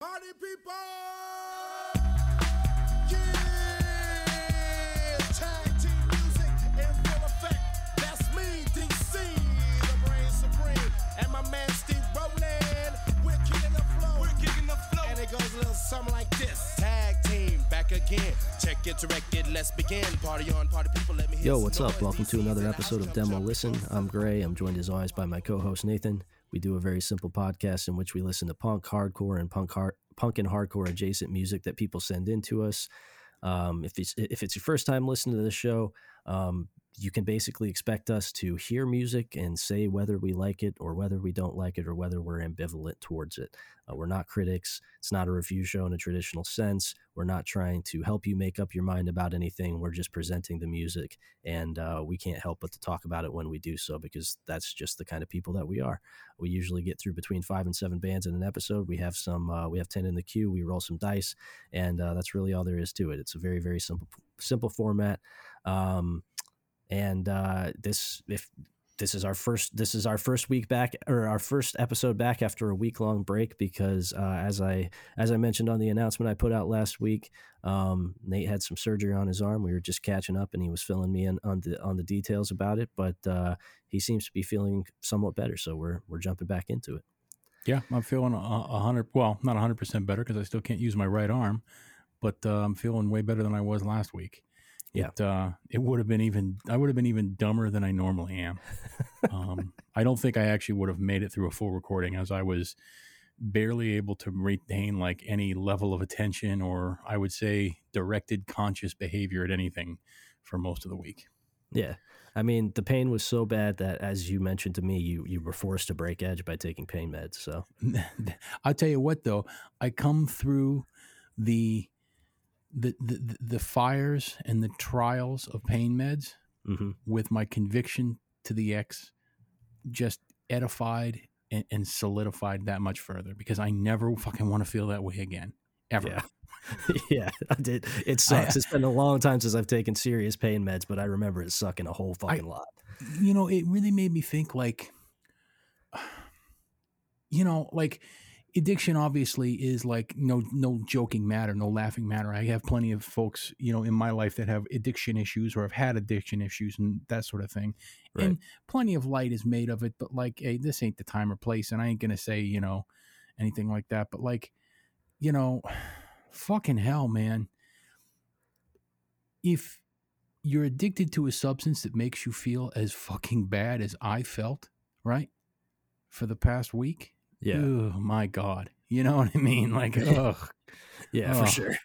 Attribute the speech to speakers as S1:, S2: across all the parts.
S1: Party people! Yeah! Tag team music in full effect. That's me, DC, the brain supreme. And my man Steve Roll'n. We're kicking the flow. We're kicking the flow. And it goes a little something like this. Tag team back again. Check it directed. Let's begin. Party on, party people. Let me hear
S2: Yo, what's up?
S1: noise.
S2: Welcome to another episode of Demo. Listen. I'm Gray. I'm joined as always by my co-host Nathan. We do a very simple podcast in which we listen to punk, hardcore, and punk hard, punk and hardcore adjacent music that people send in to us. Um, if it's if it's your first time listening to the show, um, you can basically expect us to hear music and say whether we like it or whether we don't like it or whether we're ambivalent towards it. Uh, we're not critics. It's not a review show in a traditional sense. We're not trying to help you make up your mind about anything. We're just presenting the music, and uh, we can't help but to talk about it when we do so because that's just the kind of people that we are. We usually get through between five and seven bands in an episode. We have some, uh, we have ten in the queue. We roll some dice, and uh, that's really all there is to it. It's a very, very simple, simple format. Um, and uh, this, if this is our first this is our first week back or our first episode back after a week long break because uh, as i as i mentioned on the announcement i put out last week um, nate had some surgery on his arm we were just catching up and he was filling me in on the on the details about it but uh, he seems to be feeling somewhat better so we're we're jumping back into it
S3: Yeah, I'm feeling a, a hundred. Well, not a hundred percent better because I still can't use my right arm, but uh, I'm feeling way better than I was last week.
S2: Yeah.
S3: It, uh, it would have been even. I would have been even dumber than I normally am. um, I don't think I actually would have made it through a full recording as I was barely able to retain like any level of attention or I would say directed conscious behavior at anything for most of the week.
S2: yeah i mean the pain was so bad that as you mentioned to me you you were forced to break edge by taking pain meds so
S3: I'll tell you what though, I come through the the the, the fires and the trials of pain meds
S2: hmm
S3: with my conviction to the X just edified and, and solidified that much further because I never fucking want to feel that way again. Ever.
S2: Yeah. yeah, I did. It sucks. it's been a long time since I've taken serious pain meds, but I remember it sucking a whole fucking lot.
S3: you know, it really made me think like, you know, like addiction obviously is like no no joking matter, no laughing matter. I have plenty of folks, you know, in my life that have addiction issues or have had addiction issues and that sort of thing.
S2: Right.
S3: And plenty of light is made of it, but like, hey, this ain't the time or place, and I ain't gonna say, you know, anything like that. But like, you know, fucking hell, man. If you're addicted to a substance that makes you feel as fucking bad as I felt, right? For the past week.
S2: Yeah,
S3: Oh my God. You know what I mean? Like, ugh.
S2: yeah, for
S3: Oh.
S2: sure.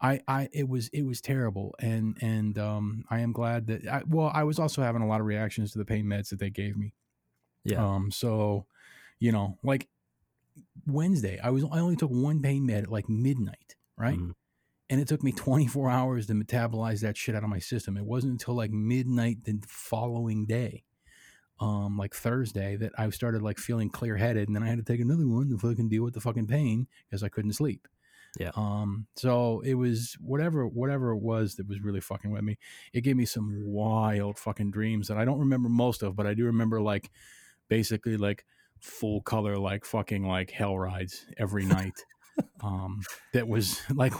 S3: I, I, it was, it was terrible. And, and, um, I am glad that, I, well, I was also having a lot of reactions to the pain meds that they gave me.
S2: Yeah,
S3: Um, so, you know, like Wednesday, I was, I only took one pain med at like midnight, right?
S2: Mhm.
S3: And it took me 24 hours to metabolize that shit out of my system. It wasn't until like midnight the following day, um, like Thursday, that I started like feeling clear headed. And then I had to take another one to fucking deal with the fucking pain because I couldn't sleep.
S2: Yeah.
S3: Um, so it was whatever, whatever it was that was really fucking with me. It gave me some wild fucking dreams that I don't remember most of, but I do remember like basically like full color, like fucking like hell rides every night. um, that was like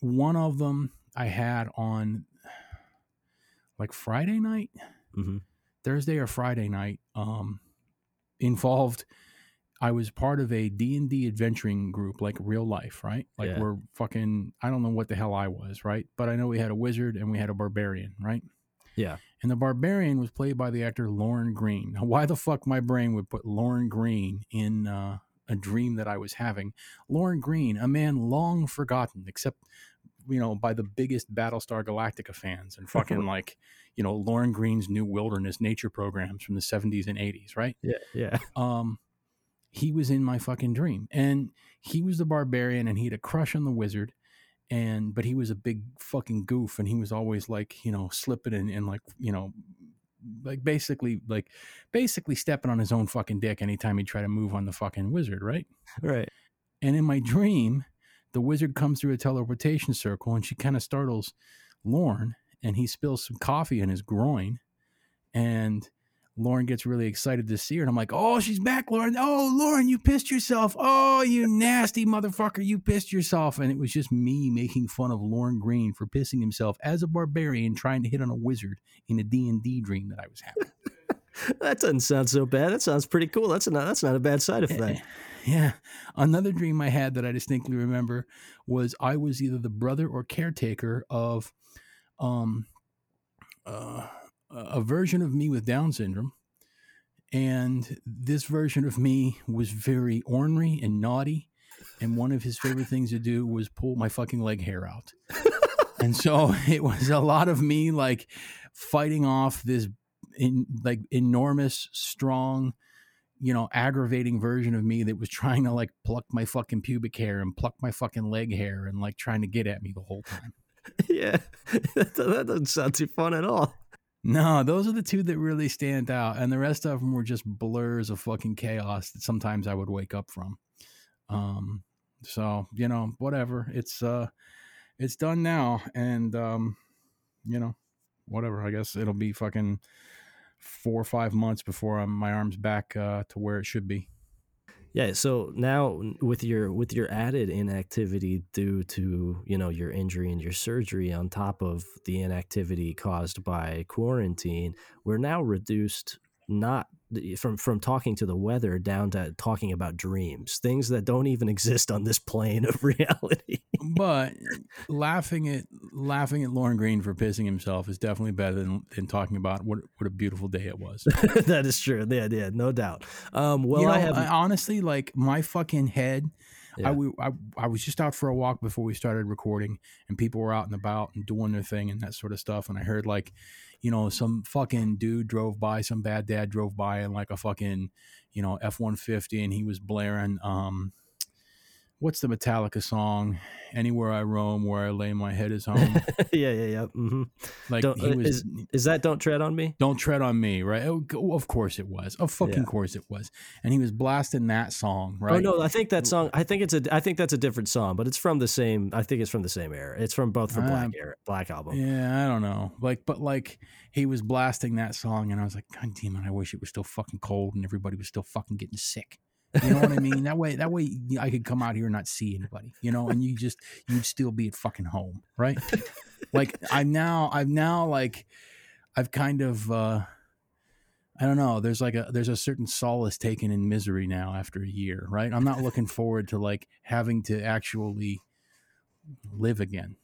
S3: one of them I had on like Friday night,
S2: hmm
S3: Thursday or Friday night. Um, involved. I was part of a D and D adventuring group, like real life, right? Like
S2: Yeah.
S3: we're fucking. I don't know what the hell I was, right? But I know we had a wizard and we had a barbarian, right?
S2: yeah,
S3: And the barbarian was played by the actor Lorne Greene. Now, why the fuck my brain would put Lorne Greene in uh, a dream that I was having? Lorne Greene, a man long forgotten, except you know by the biggest Battlestar Galactica fans and fucking like you know Lorne Greene's New Wilderness nature programs from the seventies and eighties, right?
S2: yeah, yeah.
S3: um he was in my fucking dream and he was the barbarian and he had a crush on the wizard and but he was a big fucking goof and he was always like you know slipping and, and like you know like basically like basically stepping on his own fucking dick anytime he tried to move on the fucking wizard right
S2: Right.
S3: and in my dream the wizard comes through a teleportation circle and she kind of startles lorne and he spills some coffee in his groin and Lorne gets really excited to see her, and I'm like, "Oh, she's back, Lorne! Oh, Lorne, you pissed yourself! Oh, you nasty motherfucker, you pissed yourself!" And it was just me making fun of Lorne Greene for pissing himself as a barbarian trying to hit on a wizard in a D and D dream that I was having.
S2: that doesn't sound so bad. That sounds pretty cool. That's not that's not a bad side effect.
S3: Yeah. Another dream I had that I distinctly remember was I was either the brother or caretaker of um uh, a version of me with Down syndrome. And this version of me was very ornery and naughty. And one of his favorite things to do was pull my fucking leg hair out. and so it was a lot of me like fighting off this in like enormous, strong, you know, aggravating version of me that was trying to like pluck my fucking pubic hair and pluck my fucking leg hair and like trying to get at me the whole time.
S2: yeah, that doesn't sound too fun at all.
S3: No, those are the two that really stand out, and the rest of them were just blurs of fucking chaos that sometimes I would wake up from. Um, so you know, whatever. It's uh, it's done now, and um, you know, whatever. I guess it'll be fucking four or five months before I'm, my arm's back uh, to where it should be.
S2: Yeah, so now with your with your added inactivity due to, you know, your injury and your surgery on top of the inactivity caused by quarantine, we're now reduced not from from talking to the weather down to talking about dreams, things that don't even exist on this plane of reality.
S3: but laughing at laughing at Lorne Greene for pissing himself is definitely better than, than talking about what what a beautiful day it was.
S2: that is true. Yeah, yeah, no doubt. Um, well,
S3: you know,
S2: I have
S3: I, honestly like my fucking head. Yeah. I, I, I was just out for a walk before we started recording, and people were out and about and doing their thing and that sort of stuff. And I heard like you know, some fucking dude drove by, some bad dad drove by in like a fucking, you know, F one fifty, and he was blaring, um, what's the Metallica song? Anywhere I roam, where I lay my head is home.
S2: yeah, yeah, yeah. Mm-hmm.
S3: Like
S2: don't,
S3: he was,
S2: is, is that "Don't Tread on Me"?
S3: Don't tread on me, right? Oh, of course it was. Of fucking yeah. course it was. And he was blasting that song, right?
S2: Oh no, I think that song. I think it's a. I think that's a different song, but it's from the same. I think it's from the same era. It's from both the Black uh, era, Black album.
S3: Yeah, I don't know. Like, but like he was blasting that song, and I was like, God damn it! I wish it was still fucking cold and everybody was still fucking getting sick. You know what I mean? That way, that way, I could come out here and not see anybody. You know, and you just you'd still be at fucking home, right? like I'm now, I've now like, I've kind of, uh I don't know. There's like a there's a certain solace taken in misery now after a year, right? I'm not looking forward to like having to actually live again.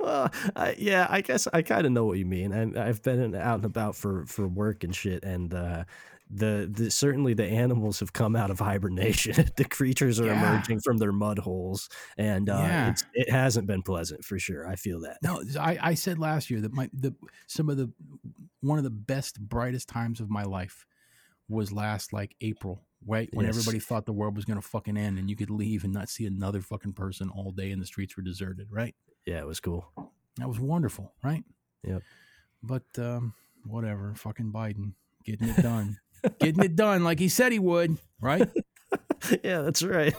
S2: well, I, yeah, I guess I kind of know what you mean. I, I've been out and about for for work and shit, and uh, the, the certainly the animals have come out of hibernation. the creatures are yeah. emerging from their mud holes, and uh, yeah. it hasn't been pleasant for sure. I feel that.
S3: No, I, I said last year that my the some of the one of the best brightest times of my life was last like April, right when yes. everybody thought the world was gonna fucking end, and you could leave and not see another fucking person all day, and the streets were deserted. Right?
S2: Yeah, it was cool.
S3: That was wonderful, right?
S2: Yep.
S3: But um, whatever, fucking Biden getting it done getting it done like he said he would, right?
S2: yeah, that's right.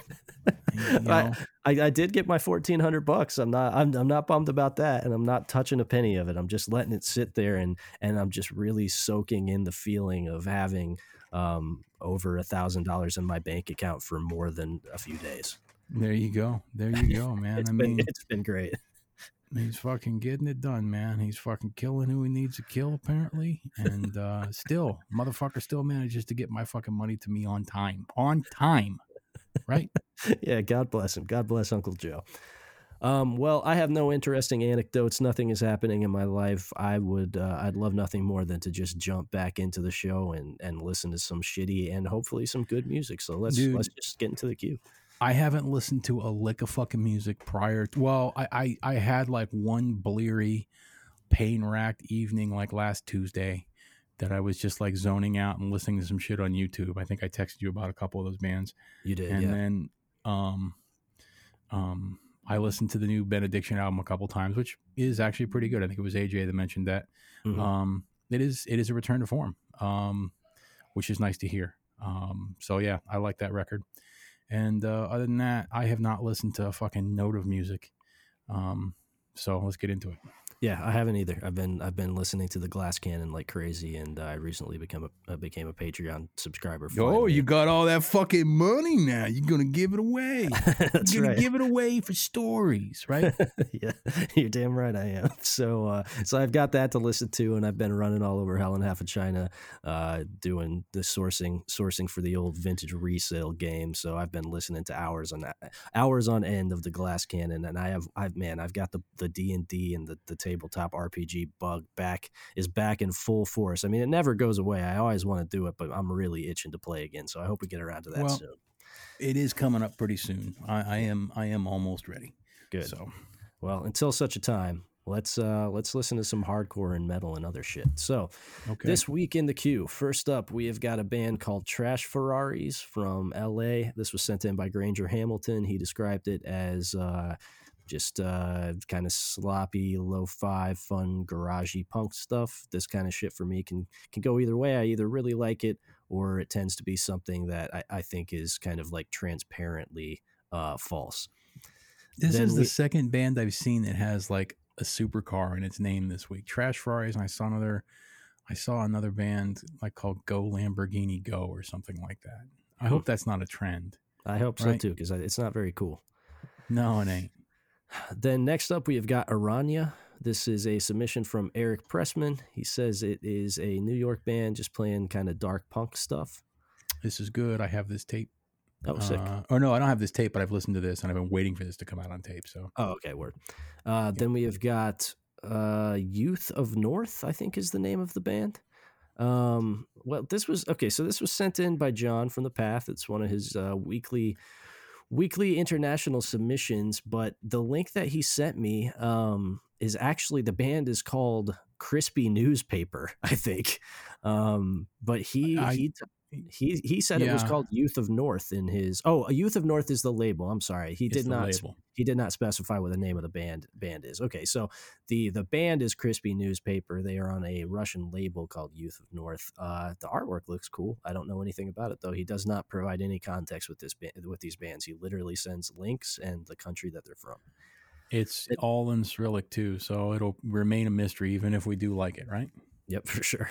S2: You know. I, I, I, did get my fourteen hundred bucks. I'm not I'm I'm not bummed about that, and I'm not touching a penny of it. I'm just letting it sit there, and and I'm just really soaking in the feeling of having um, over a thousand dollars in my bank account for more than a few days.
S3: There you go. There you go, man. I
S2: been,
S3: mean,
S2: it's been great.
S3: He's fucking getting it done, man. He's fucking killing who he needs to kill, apparently. And uh still, motherfucker still manages to get my fucking money to me on time. On time. Right?
S2: yeah, God bless him. God bless Uncle Joe. Um, well, I have no interesting anecdotes. Nothing is happening in my life. I would, uh, I'd love nothing more than to just jump back into the show and and listen to some shitty and hopefully some good music. So let's Dude, let's just get into the queue.
S3: I haven't listened to a lick of fucking music prior. To, well, I, I I had like one bleary, pain racked evening like last Tuesday that I was just like zoning out and listening to some shit on YouTube. I think I texted you about a couple of those bands.
S2: You did,
S3: and
S2: yeah.
S3: then um um I listened to the new Benediction album a couple times, which is actually pretty good. I think it was AJ that mentioned that. Mm-hmm. Um, it is it is a return to form, um, which is nice to hear. Um, so yeah, I like that record. And uh, other than that, I have not listened to a fucking note of music. Um, so let's get into it.
S2: Yeah, I haven't either. I've been I've been listening to the Glass Cannon like crazy, and uh, I recently become a uh, became a Patreon subscriber.
S3: Oh, you got all that fucking money now. You're gonna give it away.
S2: That's
S3: You're gonna
S2: right.
S3: give it away for stories, right?
S2: yeah, you're damn right I am. So, uh, so I've got that to listen to, and I've been running all over hell and half of China, uh, doing the sourcing, sourcing for the old vintage resale game. So I've been listening to hours on that, hours on end of the Glass Cannon, and I have, I've man, I've got the the D and D and the the tabletop RPG bug back is back in full force. I mean, it never goes away. I always want to do it, but I'm really itching to play again. So I hope we get around to that
S3: Well,
S2: soon.
S3: it is coming up pretty soon. I, I am I am almost ready.
S2: Good.
S3: So
S2: Well, until such a time, let's uh let's listen to some hardcore and metal and other shit. So
S3: okay.
S2: this week in the queue, first up, we have got a band called Trash Ferraris from LA. This was sent in by Granger Hamilton. He described it as uh just uh, kind of sloppy, low-fi, fun, garagey punk stuff. This kind of shit for me can can go either way. I either really like it, or it tends to be something that I, I think is kind of like transparently uh, false.
S3: This
S2: Then
S3: is the second band I've seen that has like a supercar in its name this week. Trash Ferraris, and I saw another I saw another band like called Go Lamborghini Go or something like that. I hope that's not a trend.
S2: I hope so
S3: Right.
S2: too, because it's not very cool.
S3: No, it ain't.
S2: Then next up, we have got Aranya. This is a submission from Eric Pressman. He says it is a New York band just playing kind of dark punk stuff.
S3: This is good. I have this tape.
S2: Oh, sick.
S3: Uh, or no, I don't have this tape, but I've listened to this and I've been waiting for this to come out on tape. So
S2: Oh, okay, word. Uh, Then we have got uh, Youth of North, I think is the name of the band. Um, well, this was okay. So this was sent in by John from the Path. It's one of his uh, weekly weekly international submissions. But the link that he sent me um, is actually the band is called Crispy Newspaper, I think. Um, but he
S3: I-
S2: he he he said it was called Youth of North in his. Oh, a Youth of North is the label. I'm sorry, he
S3: it's
S2: did not
S3: label.
S2: he did not specify what the name of the band band is. Okay, so the the band is Crispy Newspaper. They are on a Russian label called Youth of North. Uh, the artwork looks cool. I don't know anything about it though. He does not provide any context with this band, with these bands. He literally sends links and the country that they're from.
S3: It's
S2: It-
S3: all in Cyrillic too, so it'll remain a mystery even if we do like it, right?
S2: Yep, for sure.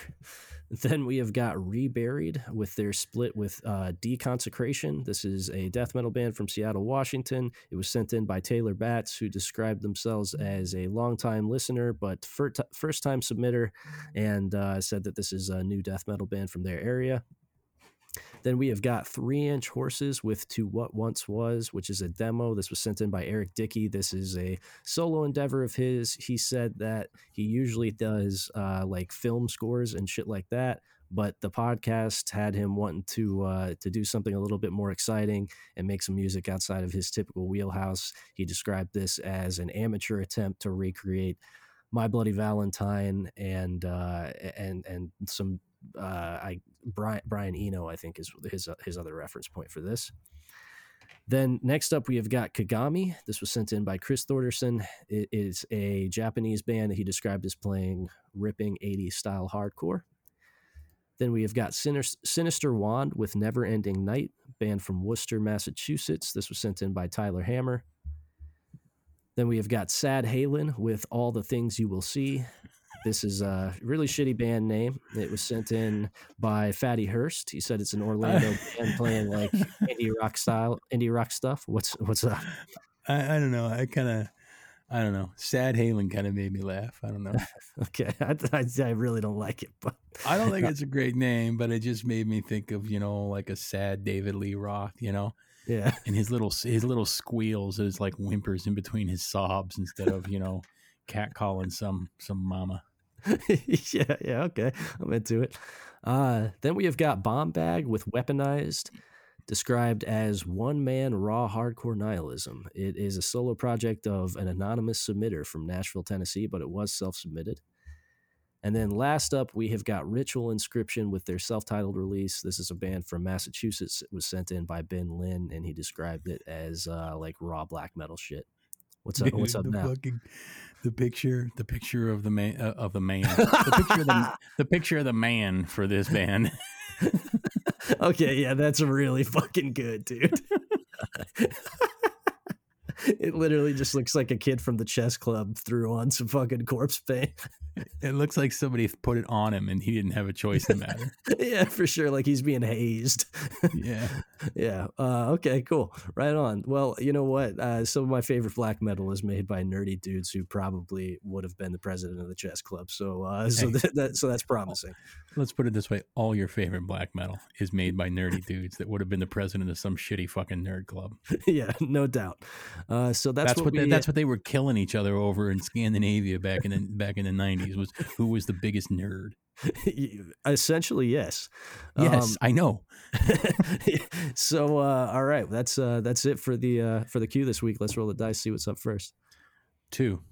S2: Then we have got Reburied with their split with uh, Deconsecration. This is a death metal band from Seattle, Washington. It was sent in by Taylor Batts, who described themselves as a longtime listener but first time submitter and uh, said that this is a new death metal band from their area. Then we have got Three Inch Horses with To What Once Was, which is a demo. This was sent in by Eric Dickey. This is a solo endeavor of his. He said that he usually does uh, like film scores and shit like that, but the podcast had him wanting to uh, to do something a little bit more exciting and make some music outside of his typical wheelhouse. He described this as an amateur attempt to recreate My Bloody Valentine and uh, and and some uh, I Brian Brian Eno I think is his his other reference point for this. Then next up we have got Kagami. This was sent in by Chris Thorderson. It is a Japanese band that he described as playing ripping 80s style hardcore. Then we have got Sinister, Sinister Wand with Never Ending Night, band from Worcester, Massachusetts. This was sent in by Tyler Hammer. Then we have got Sad Halen with All the Things You Will See. This is a really shitty band name. It was sent in by Fatty Hurst. He said it's an Orlando band playing like indie rock style, indie rock stuff. What's what's up?
S3: I, I don't know. I kind of, I don't know. Sad Halen kind of made me laugh. I don't know.
S2: Okay, I, I, I really don't like it, but
S3: I don't think it's a great name, but it just made me think of you know like a sad David Lee Roth, you know,
S2: yeah,
S3: and his little his little squeals is like whimpers in between his sobs instead of you know cat calling some some mama.
S2: yeah, yeah. Okay, I'm into it. Uh, then we have got Bomb Bag with Weaponized, described as one man raw hardcore nihilism. It is a solo project of an anonymous submitter from Nashville, Tennessee, but it was self submitted. And then last up, we have got Ritual Inscription with their self titled release. This is a band from Massachusetts. It was sent in by Ben Lynn, and he described it as uh, like raw black metal shit. What's up? What's up now?
S3: Fucking, the picture, the picture of the man uh, of the man, the picture of the, the picture of the man for this band.
S2: okay, yeah, that's really fucking good, dude. it literally just looks like a kid from the chess club threw on some fucking corpse paint.
S3: It looks like somebody put it on him and he didn't have a choice in the matter.
S2: yeah, for sure. Like he's being hazed.
S3: yeah.
S2: yeah. Uh, okay, cool. Right on. Well, you know what? Uh, some of my favorite black metal is made by nerdy dudes who probably would have been the president of the chess club. So, uh, so that, that so that's promising.
S3: Let's put it this way: all your favorite black metal is made by nerdy dudes that would have been the president of some shitty fucking nerd club.
S2: yeah, no doubt. Uh, so that's,
S3: That's, what,
S2: we,
S3: they, that's what they were killing each other over in Scandinavia back in the back in the nineties. Was who was the biggest nerd?
S2: essentially yes.
S3: Yes, I know.
S2: so uh, all right, that's uh, that's it for the uh, for the queue this week. Let's roll the dice, see what's up first.
S3: Two.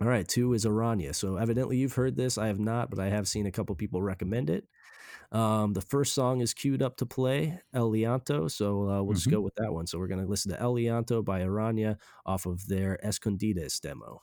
S2: All right, two is Aranya. So evidently you've heard this. I have not, but I have seen a couple people recommend it. Um, the first song is queued up to play, El. So uh, we'll just
S3: Mhm.
S2: go with that one. So we're going to listen to El by Aranya off of their Escondides demo.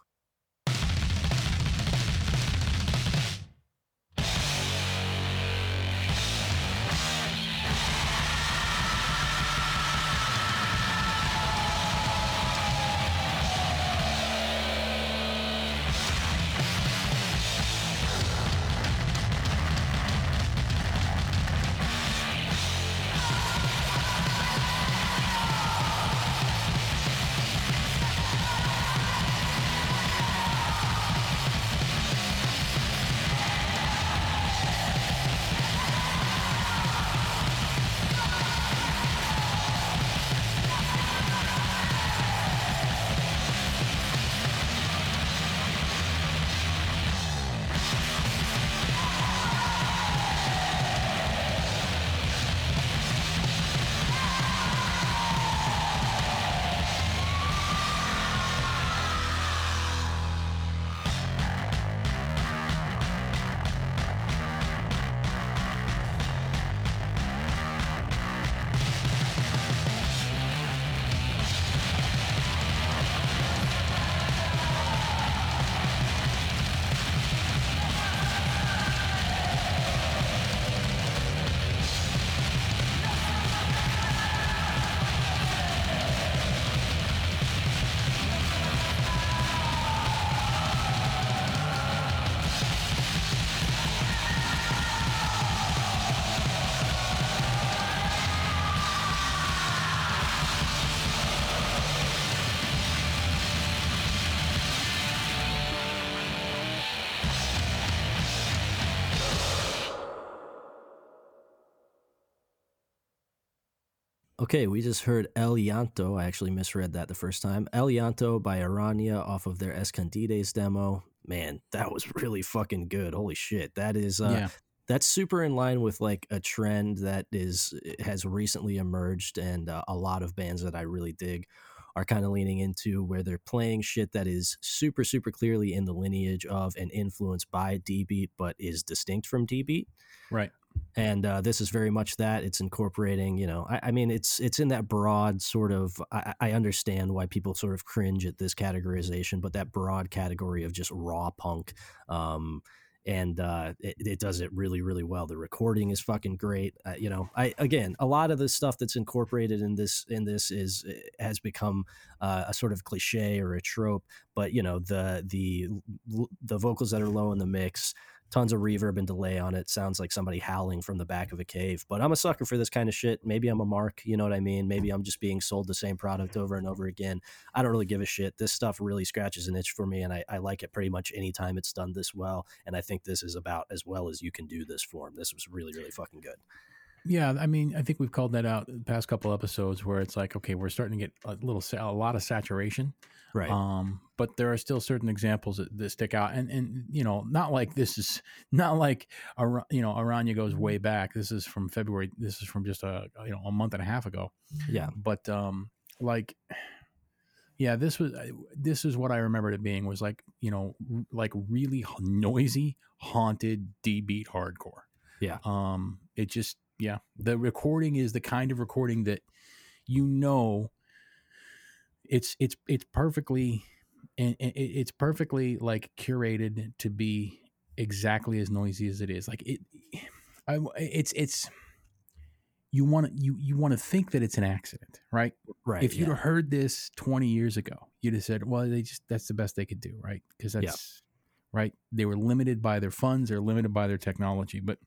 S2: Okay, we just heard El Llanto. I actually misread that the first time. El Llanto by Aranya off of their Escondides demo. Man, that was really fucking good. Holy shit. That is uh
S3: yeah.
S2: that's super in line with like a trend that is has recently emerged and uh, a lot of bands that I really dig are kind of leaning into where they're playing shit that is super super clearly in the lineage of and influenced by D beat but is distinct from D beat
S3: Right.
S2: And uh, this is very much that it's incorporating you know I, I mean it's it's in that broad sort of I, I understand why people sort of cringe at this categorization but that broad category of just raw punk um and uh, it, it does it really really well. The recording is fucking great uh, you know i again a lot of the stuff that's incorporated in this in this is has become uh, a sort of cliche or a trope but you know the the the vocals that are low in the mix tons of reverb and delay on it. Sounds like somebody howling from the back of a cave. But I'm a sucker for this kind of shit. Maybe I'm a mark, you know what I mean? Maybe I'm just being sold the same product over and over again. I don't really give a shit. This stuff really scratches an itch for me, and I, I like it pretty much anytime it's done this well. And I think this is about as well as you can do this form. This was really, really fucking good.
S3: Yeah, I mean, I think we've called that out the past couple episodes where it's like, okay, we're starting to get a little, a lot of saturation.
S2: Right.
S3: Um, but there are still certain examples that, that stick out, and and you know, not like this is not like you know, Aranya goes way back. This is from February. This is from just a you know a month and a half ago.
S2: yeah.
S3: But um, like, yeah, this was this is what I remembered it being was like you know like really noisy, haunted, D beat hardcore.
S2: Yeah.
S3: Um, it just yeah, the recording is the kind of recording that you know it's it's it's perfectly and it's perfectly like curated to be exactly as noisy as it is like it I, it's it's you want to you you want to think that it's an accident, right?
S2: Right.
S3: if you'd
S2: yeah.
S3: have heard this 20 years ago, you'd have said, well, they just that's the best they could do, right? Because
S2: Yeah.
S3: that's right. They were limited by their funds, they're limited by their technology, but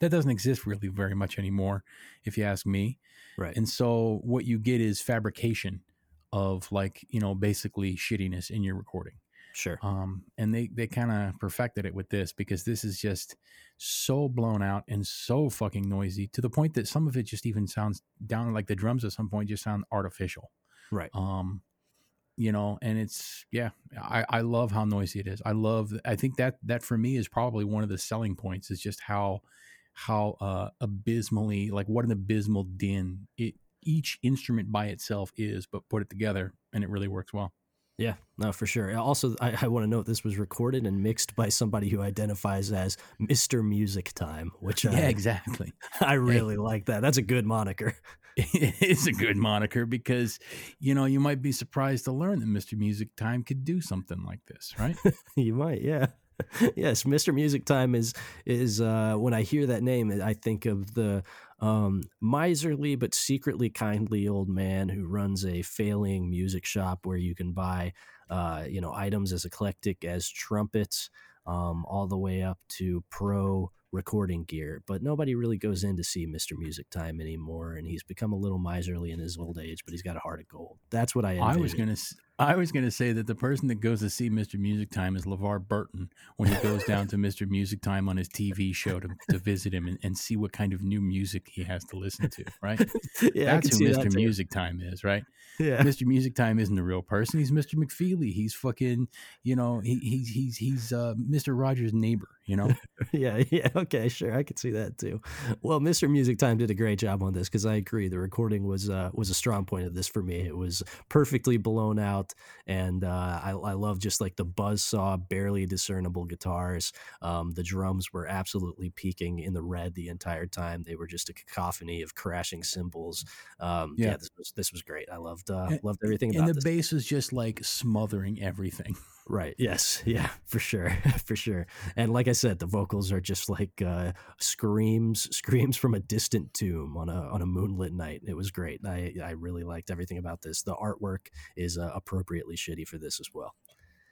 S3: that doesn't exist really very much anymore, if you ask me.
S2: right.
S3: And so what you get is fabrication of like, you know, basically shittiness in your recording.
S2: sure.
S3: Um, and they they kind of perfected it with this because this is just so blown out and so fucking noisy to the point that some of it just even sounds down like the drums at some point just sound artificial.
S2: Right.
S3: Um, you know, and it's yeah, I I love how noisy it is. I love. I think that that for me is probably one of the selling points is just how how uh abysmally like what an abysmal din it each instrument by itself is, but put it together and it really works well.
S2: Yeah, no, for sure. Also, I, I want to note this was recorded and mixed by somebody who identifies as Mr. Music Time, which
S3: Yeah,
S2: I,
S3: exactly.
S2: I really like that. That's a good moniker.
S3: it is a good moniker because you know you might be surprised to learn that Mr. Music Time could do something like this, right?
S2: you might, yeah. yes, Mr. Music Time is is uh, when I hear that name, I think of the um, miserly but secretly kindly old man who runs a failing music shop where you can buy, uh, you know, items as eclectic as trumpets, um, all the way up to pro recording gear. But nobody really goes in to see Mr. Music Time anymore, and he's become a little miserly in his old age, but he's got a heart of gold. That's what I.
S3: I was gonna I was gonna say that the person that goes to see Mr. Music Time is LeVar Burton when he goes down to Mr. Music Time on his TV show to, to visit him and, and see what kind of new music he has to listen to, right?
S2: yeah,
S3: That's who
S2: see that
S3: Mr. Music Time is, right?
S2: Yeah.
S3: Mr. Music Time isn't a real person. He's Mr. McFeely. He's fucking, you know, he, he's he's he's uh, Mr. Rogers' neighbor, you know.
S2: Yeah, yeah, okay, sure, I could see that too. Well, Mr. Music Time did a great job on this because I agree. The recording was uh, was a strong point of this for me. It was perfectly blown out, and uh, I, I love just like the buzz saw, barely discernible guitars. Um, the drums were absolutely peaking in the red the entire time. They were just a cacophony of crashing cymbals. Um, yeah.
S3: Yeah.
S2: this was this was great. I loved uh,
S3: And-
S2: loved everything
S3: and the
S2: this.
S3: bass was just like smothering everything.
S2: Right. Yes. Yeah. For sure. for sure. And like I said, the vocals are just like uh, screams, screams from a distant tomb on a on a moonlit night. It was great. I I really liked everything about this. The artwork is uh, appropriately shitty for this as well.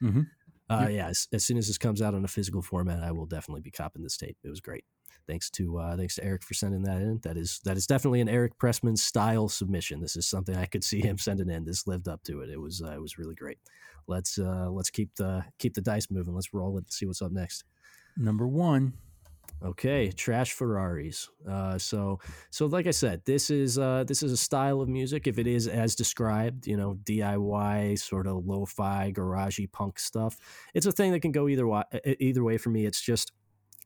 S3: Mhm.
S2: Uh, yeah. As, as soon as this comes out on a physical format, I will definitely be copping this tape. It was great. Thanks to uh, thanks to Eric for sending that in. That is that is definitely an Eric Pressman style submission. This is something I could see him sending in. This lived up to it. It was uh, it was really great. Let's uh, let's keep the keep the dice moving. Let's roll it. and See what's up next.
S3: Number one,
S2: Okay, trash Ferraris. Uh, so, so like I said, this is uh, this is a style of music. If it is as described, you know, DIY sort of lo-fi, garagey punk stuff, it's a thing that can go either way. Either way for me, it's just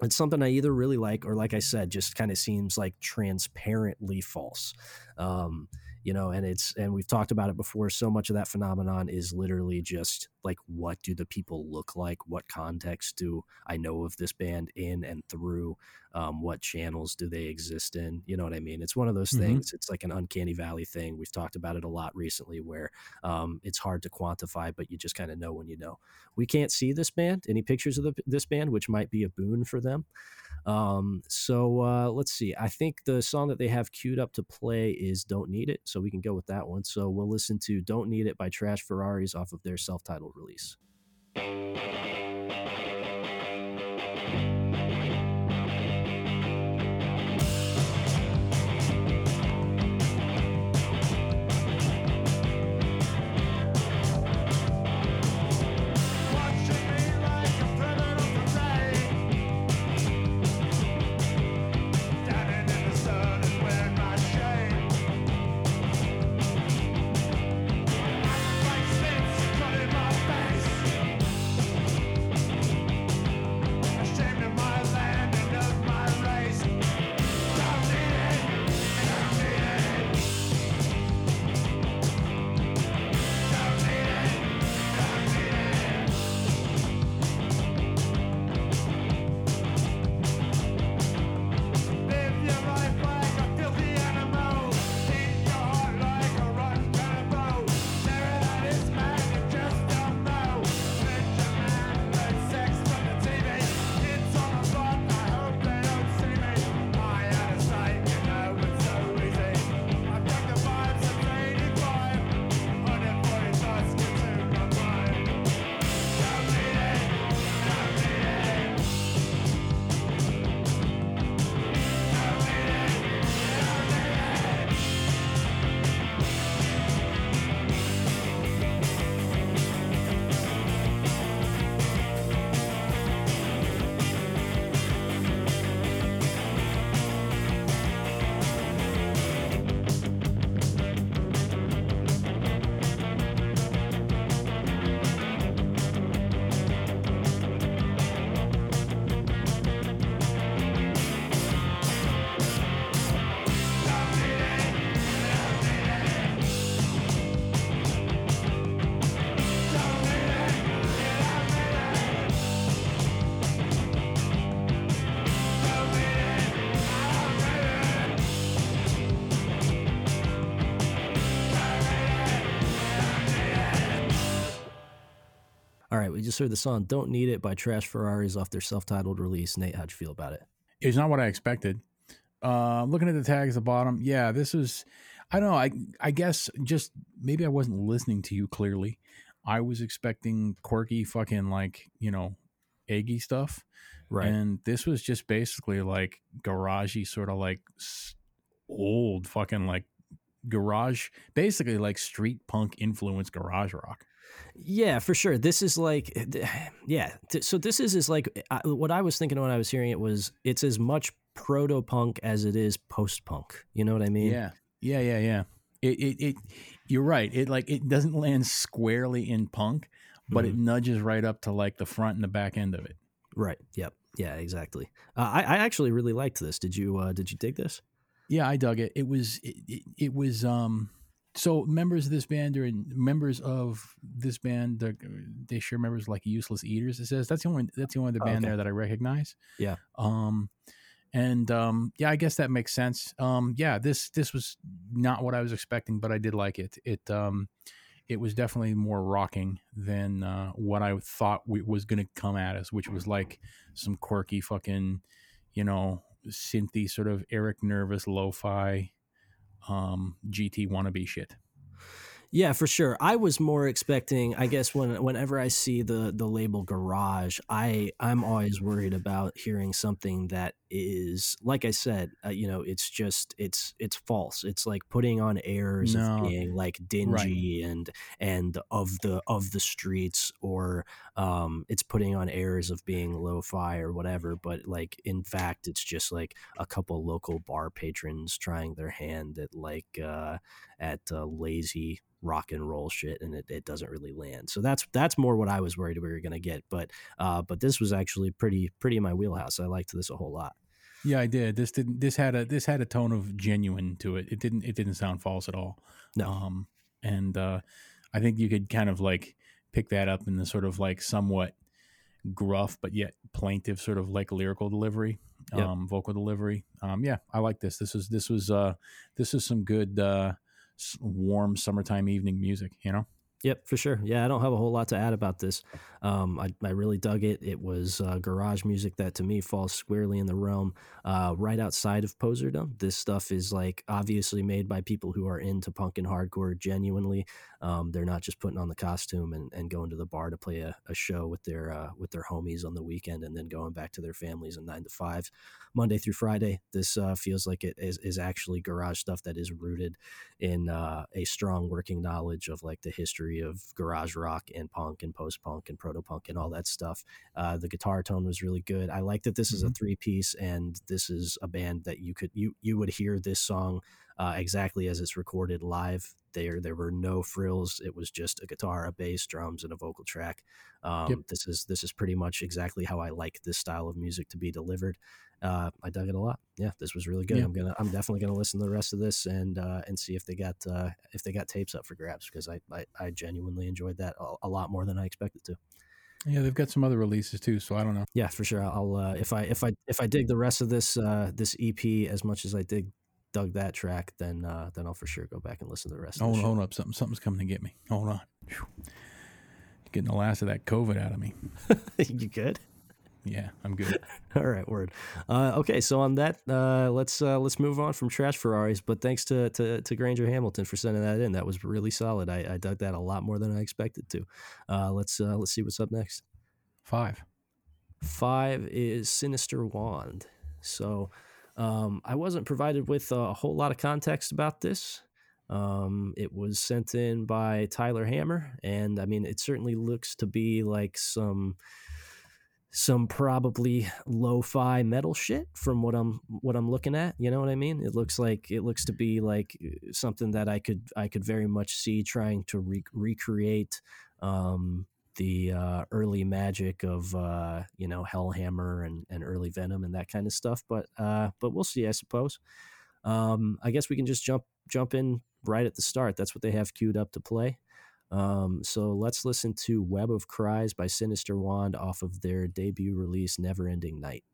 S2: it's something I either really like or, like I said, just kind of seems like transparently false. Um, you know, and it's and we've talked about it before. So much of that phenomenon is literally just like, what do the people look like? What context do I know of this band in and through? Um, what channels do they exist in? You know what I mean? It's one of those
S3: Mhm.
S2: things. It's like an uncanny valley thing. We've talked about it a lot recently, where um, it's hard to quantify, but you just kind of know when you know. We can't see this band, any pictures of the, this band, which might be a boon for them. Um, so uh, let's see. I think the song that they have queued up to play is "Don't Need It," so we can go with that one. So we'll listen to "Don't Need It" by Trash Ferraris off of their self-titled release. All right, we just heard the song "Don't Need It" by Trash Ferraris off their self-titled release. Nate, how'd you feel about it?
S3: It's not what I expected. Uh, looking at the tags at the bottom, yeah, this is. I don't know. I I guess just maybe I wasn't listening to you clearly. I was expecting quirky fucking like you know, eggy stuff,
S2: Right.
S3: and this was just basically like garagey, sort of like old fucking like garage, basically like street punk influenced garage rock.
S2: Yeah, for sure. This is like, yeah. So this is is like I, what I was thinking when I was hearing it was it's as much proto punk as it is post punk. You know what I mean?
S3: Yeah, yeah, yeah, yeah. It, it, it. You're right. It like it doesn't land squarely in punk, but it nudges right up to like the front and the back end of it.
S2: Right. Yep. Yeah. Exactly. Uh, I I actually really liked this. Did you uh, Did you dig this?
S3: Yeah, I dug it. It was it, it, it was um. So members of this band are in, members of this band. They they share members like Useless Eaters. It says that's the only that's the only other
S2: Oh,
S3: band
S2: okay.
S3: there that I recognize.
S2: Yeah.
S3: Um, and um, yeah, I guess that makes sense. Um, yeah, this this was not what I was expecting, but I did like it. It um, it was definitely more rocking than uh, what I thought we, was going to come at us, which was like some quirky fucking, you know, synthy sort of Erik Nervous lo-fi, um, Gee Tee wannabe shit.
S2: Yeah, for sure. I was more expecting. I guess when whenever I see the the label garage, I I'm always worried about hearing something that is like I said. Uh, you know, it's just it's it's false. It's like putting on airs
S3: No.
S2: of being like dingy and and of the of the streets, or um, it's putting on airs of being lo-fi or whatever. But like in fact, it's just like a couple local bar patrons trying their hand at like uh, at uh, lazy rock and roll shit and it, it doesn't really land so that's that's more what i was worried we were going to get but uh but this was actually pretty pretty in my wheelhouse i liked this a whole lot
S3: Yeah, I did. This didn't. This had a this had a tone of genuine to it. It didn't. It didn't sound false at all.
S2: No.
S3: Um, and uh, I think you could kind of like pick that up in the sort of like somewhat gruff but yet plaintive sort of like lyrical delivery,
S2: Yep.
S3: um, vocal delivery. Um, yeah, I like this. This was this was uh, this is some good uh, warm summertime evening music. You know.
S2: Yep, for sure. Yeah, I don't have a whole lot to add about this. Um, I, I really dug it. It was uh, garage music that to me falls squarely in the realm uh, right outside of poserdom. This stuff is like obviously made by people who are into punk and hardcore genuinely. Um, they're not just putting on the costume and, and going to the bar to play a, a show with their uh, with their homies on the weekend and then going back to their families in nine to five, Monday through Friday. This uh, feels like it is, is actually garage stuff that is rooted in uh, a strong working knowledge of like the history of garage rock and punk and post punk and proto punk and all that stuff. Uh, the guitar tone was really good. I like that this is a
S3: Mhm.
S2: three piece and this is a band that you could you you would hear this song uh, exactly as it's recorded live. There there were no frills. It was just a guitar, a bass, drums, and a vocal track. Um,
S3: Yep.
S2: This is this is pretty much exactly how I like this style of music to be delivered. Uh, I dug it a lot. Yeah, this was really good.
S3: Yeah.
S2: I'm gonna I'm definitely gonna listen to the rest of this and uh, and see if they got uh, if they got tapes up for grabs because I, I I genuinely enjoyed that a, a lot more than I expected to.
S3: Yeah, they've got some other releases too, so I don't know.
S2: Yeah, for sure. I'll uh, if I if I if I dig the rest of this uh, this EP as much as I dig dug that track, then uh, then I'll for sure go back and listen to the rest.
S3: Hold,
S2: of the
S3: hold up, something something's coming to get me. Hold on. Phew. Getting the last of that COVID out of me.
S2: you good?
S3: Yeah, I'm good.
S2: All right, word. Uh, okay, so on that, uh, let's uh, let's move on from Trash Ferraris. But thanks to, to to Granger Hamilton for sending that in. That was really solid. I, I dug that a lot more than I expected to. Uh, let's uh, let's see what's up next.
S3: Five.
S2: Five is Sinister Wand. So um, I wasn't provided with a whole lot of context about this. Um, it was sent in by Tyler Hammer, and I mean, it certainly looks to be like some some probably lo-fi metal shit from what I'm what I'm looking at. You know what I mean? It looks like it looks to be like uh, something that I could I could very much see trying to re- recreate um, the uh, early magic of uh, you know Hellhammer and, and early Venom and that kind of stuff. But uh, but we'll see, I suppose. Um, I guess we can just jump jump in right at the start. That's what they have queued up to play. Um, so let's listen to Web of Cries by Sinister Wand off of their debut release, Never Ending Night.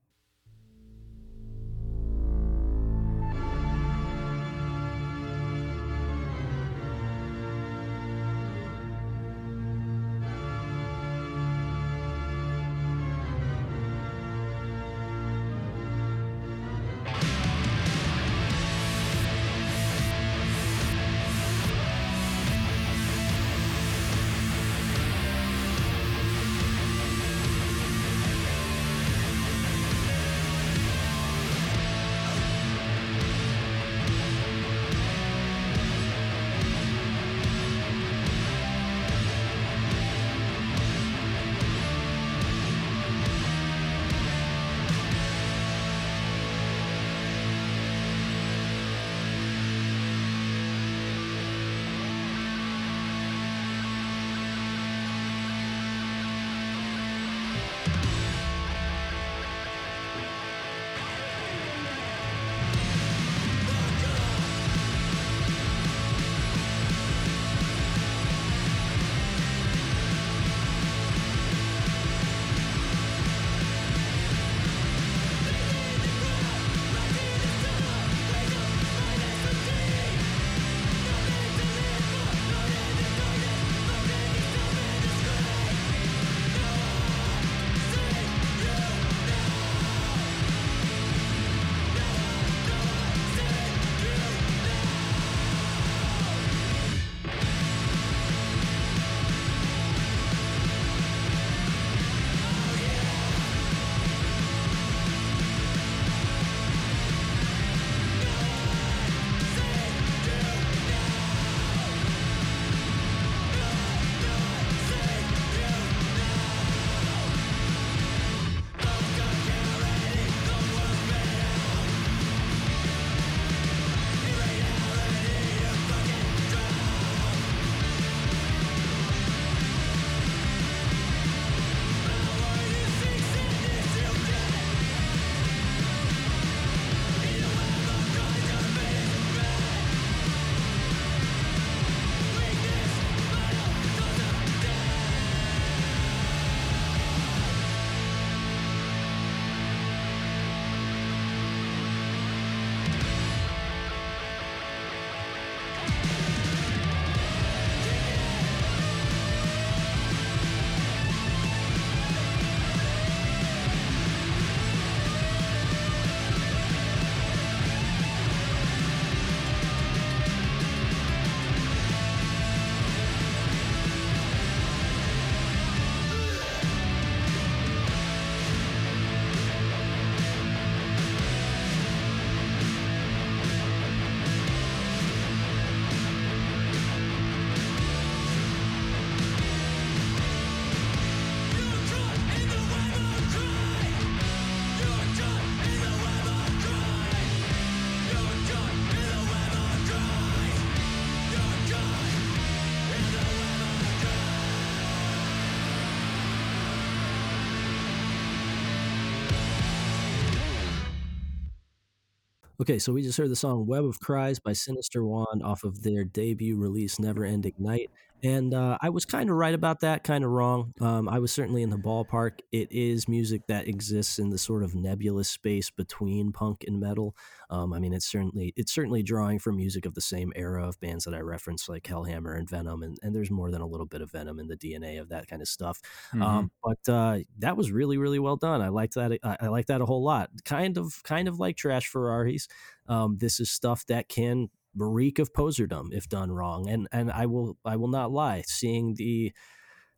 S2: Okay, so we just heard the song Web of Cries by Sinister Wand off of their debut release, Never Ending Night. And uh, I was kind of right about that, kind of wrong. Um, I was certainly in the ballpark. It is music that exists in the sort of nebulous space between punk and metal. Um, I mean, it's certainly it's certainly drawing from music of the same era of bands that I referenced, like Hellhammer and Venom, and, and there's more than a little bit of Venom in the DNA of that kind of stuff.
S3: Mm-hmm.
S2: Um, but uh, that was really really well done. I liked that. I, I liked that a whole lot. Kind of kind of like Trash Ferraris. Um, this is stuff that can reek of poserdom if done wrong. And and I will I will not lie, seeing the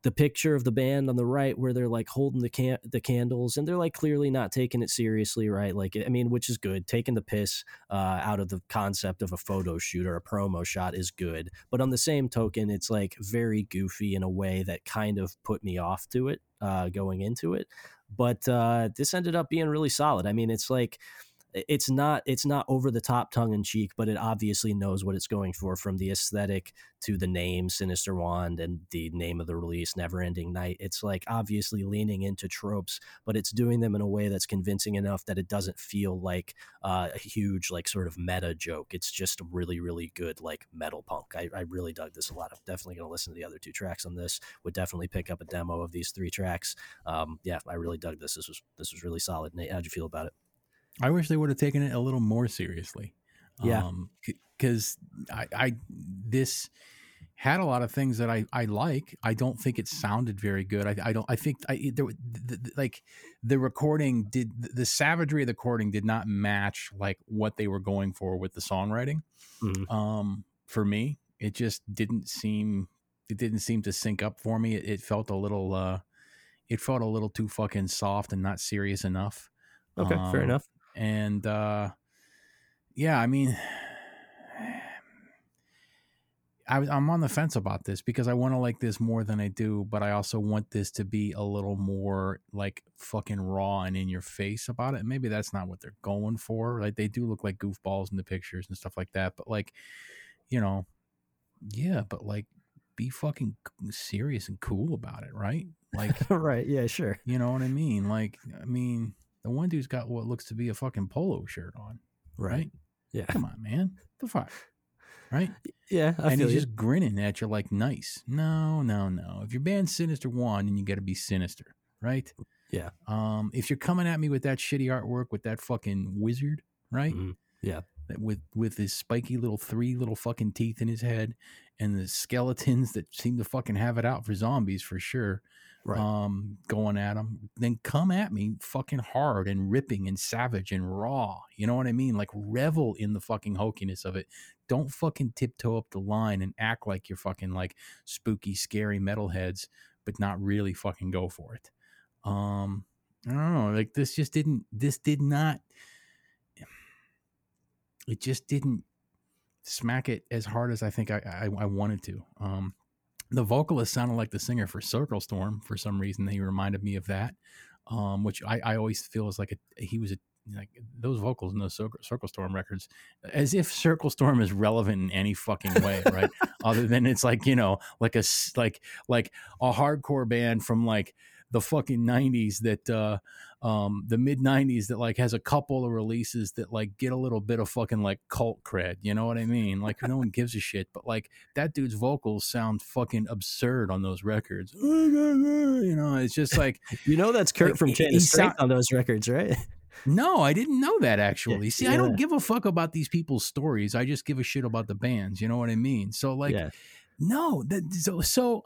S2: the picture of the band on the right where they're like holding the can the candles and they're like clearly not taking it seriously, right? Like I mean, which is good. Taking the piss uh, out of the concept of a photo shoot or a promo shot is good. But on the same token, it's like very goofy in a way that kind of put me off to it uh, going into it. But uh, this ended up being really solid. I mean, it's like it's not it's not over the top tongue in cheek but it obviously knows what it's going for from the aesthetic to the name sinister wand and the name of the release never ending night. It's like obviously leaning into tropes but it's doing them in a way that's convincing enough that it doesn't feel like uh, a huge like sort of meta joke. It's just really really good like metal punk. I, I really dug this a lot. I'm definitely going to listen to the other two tracks on this. Would definitely pick up a demo of these three tracks. Um, yeah i really dug this. This was this was really solid. Nate how'd you feel about it
S3: I wish they would have taken it a little more seriously.
S2: Yeah.
S3: Because I, I, this had a lot of things that I, I like. I don't think it sounded very good. I, I don't, I think I, there, the, the, like the recording did, the savagery of the recording did not match like what they were going for with the songwriting.
S2: Mhm.
S3: Um, for me, it just didn't seem, it didn't seem to sync up for me. It, it felt a little, uh, it felt a little too fucking soft and not serious enough.
S2: okay fair
S3: Um,
S2: enough
S3: and uh yeah i mean I, i'm on the fence about this because i want to like this more than i do but i also want this to be a little more like fucking raw and in your face about it. Maybe that's not what they're going for. Like they do look like goofballs in the pictures and stuff like that but like you know yeah but like be fucking serious and cool about it right? Like
S2: right yeah sure.
S3: you know what i mean? Like i mean the one dude's got what looks to be a fucking polo shirt on right?
S2: yeah
S3: Come on, man. The fuck? Right?
S2: yeah i
S3: and he's
S2: you.
S3: just grinning at you like nice. No, no, no. If your band's Sinister Wand, then you gotta be sinister, right?
S2: Yeah.
S3: Um, if you're coming at me with that shitty artwork with that fucking wizard, right?
S2: Mhm. Yeah.
S3: With with his spiky little three little fucking teeth in his head and the skeletons that seem to fucking have it out for zombies for sure.
S2: Right.
S3: Um, going at them, then come at me fucking hard and ripping and savage and raw. You know what I mean? Like revel in the fucking hokiness of it. Don't fucking tiptoe up the line and act like you're fucking like spooky, scary metalheads, but not really fucking go for it. Um, I don't know. Like this just didn't. This did not. It just didn't smack it as hard as I think I I, I wanted to. Um, the vocalist sounded like the singer for Circle Storm for some reason. He reminded me of that, um, which I, I always feel is like a he was a like those vocals in those Circle, Circle Storm records, as if Circle Storm is relevant in any fucking way, right? Other than it's like you know like a like like a hardcore band from like the fucking 90s that uh um the mid 90s that like has a couple of releases that like get a little bit of fucking like cult cred you know what i mean? Like no one gives a shit but like that dude's vocals sound fucking absurd on those records. You know it's just like
S2: You know that's Kurt
S3: Like,
S2: from
S3: he-
S2: Chain
S3: he
S2: of Strength
S3: sound-
S2: on those records, right?
S3: no i didn't know that actually. See i don't give a fuck about these people's stories. I just give a shit about the bands you know what i mean? So like
S2: yeah,
S3: no that so so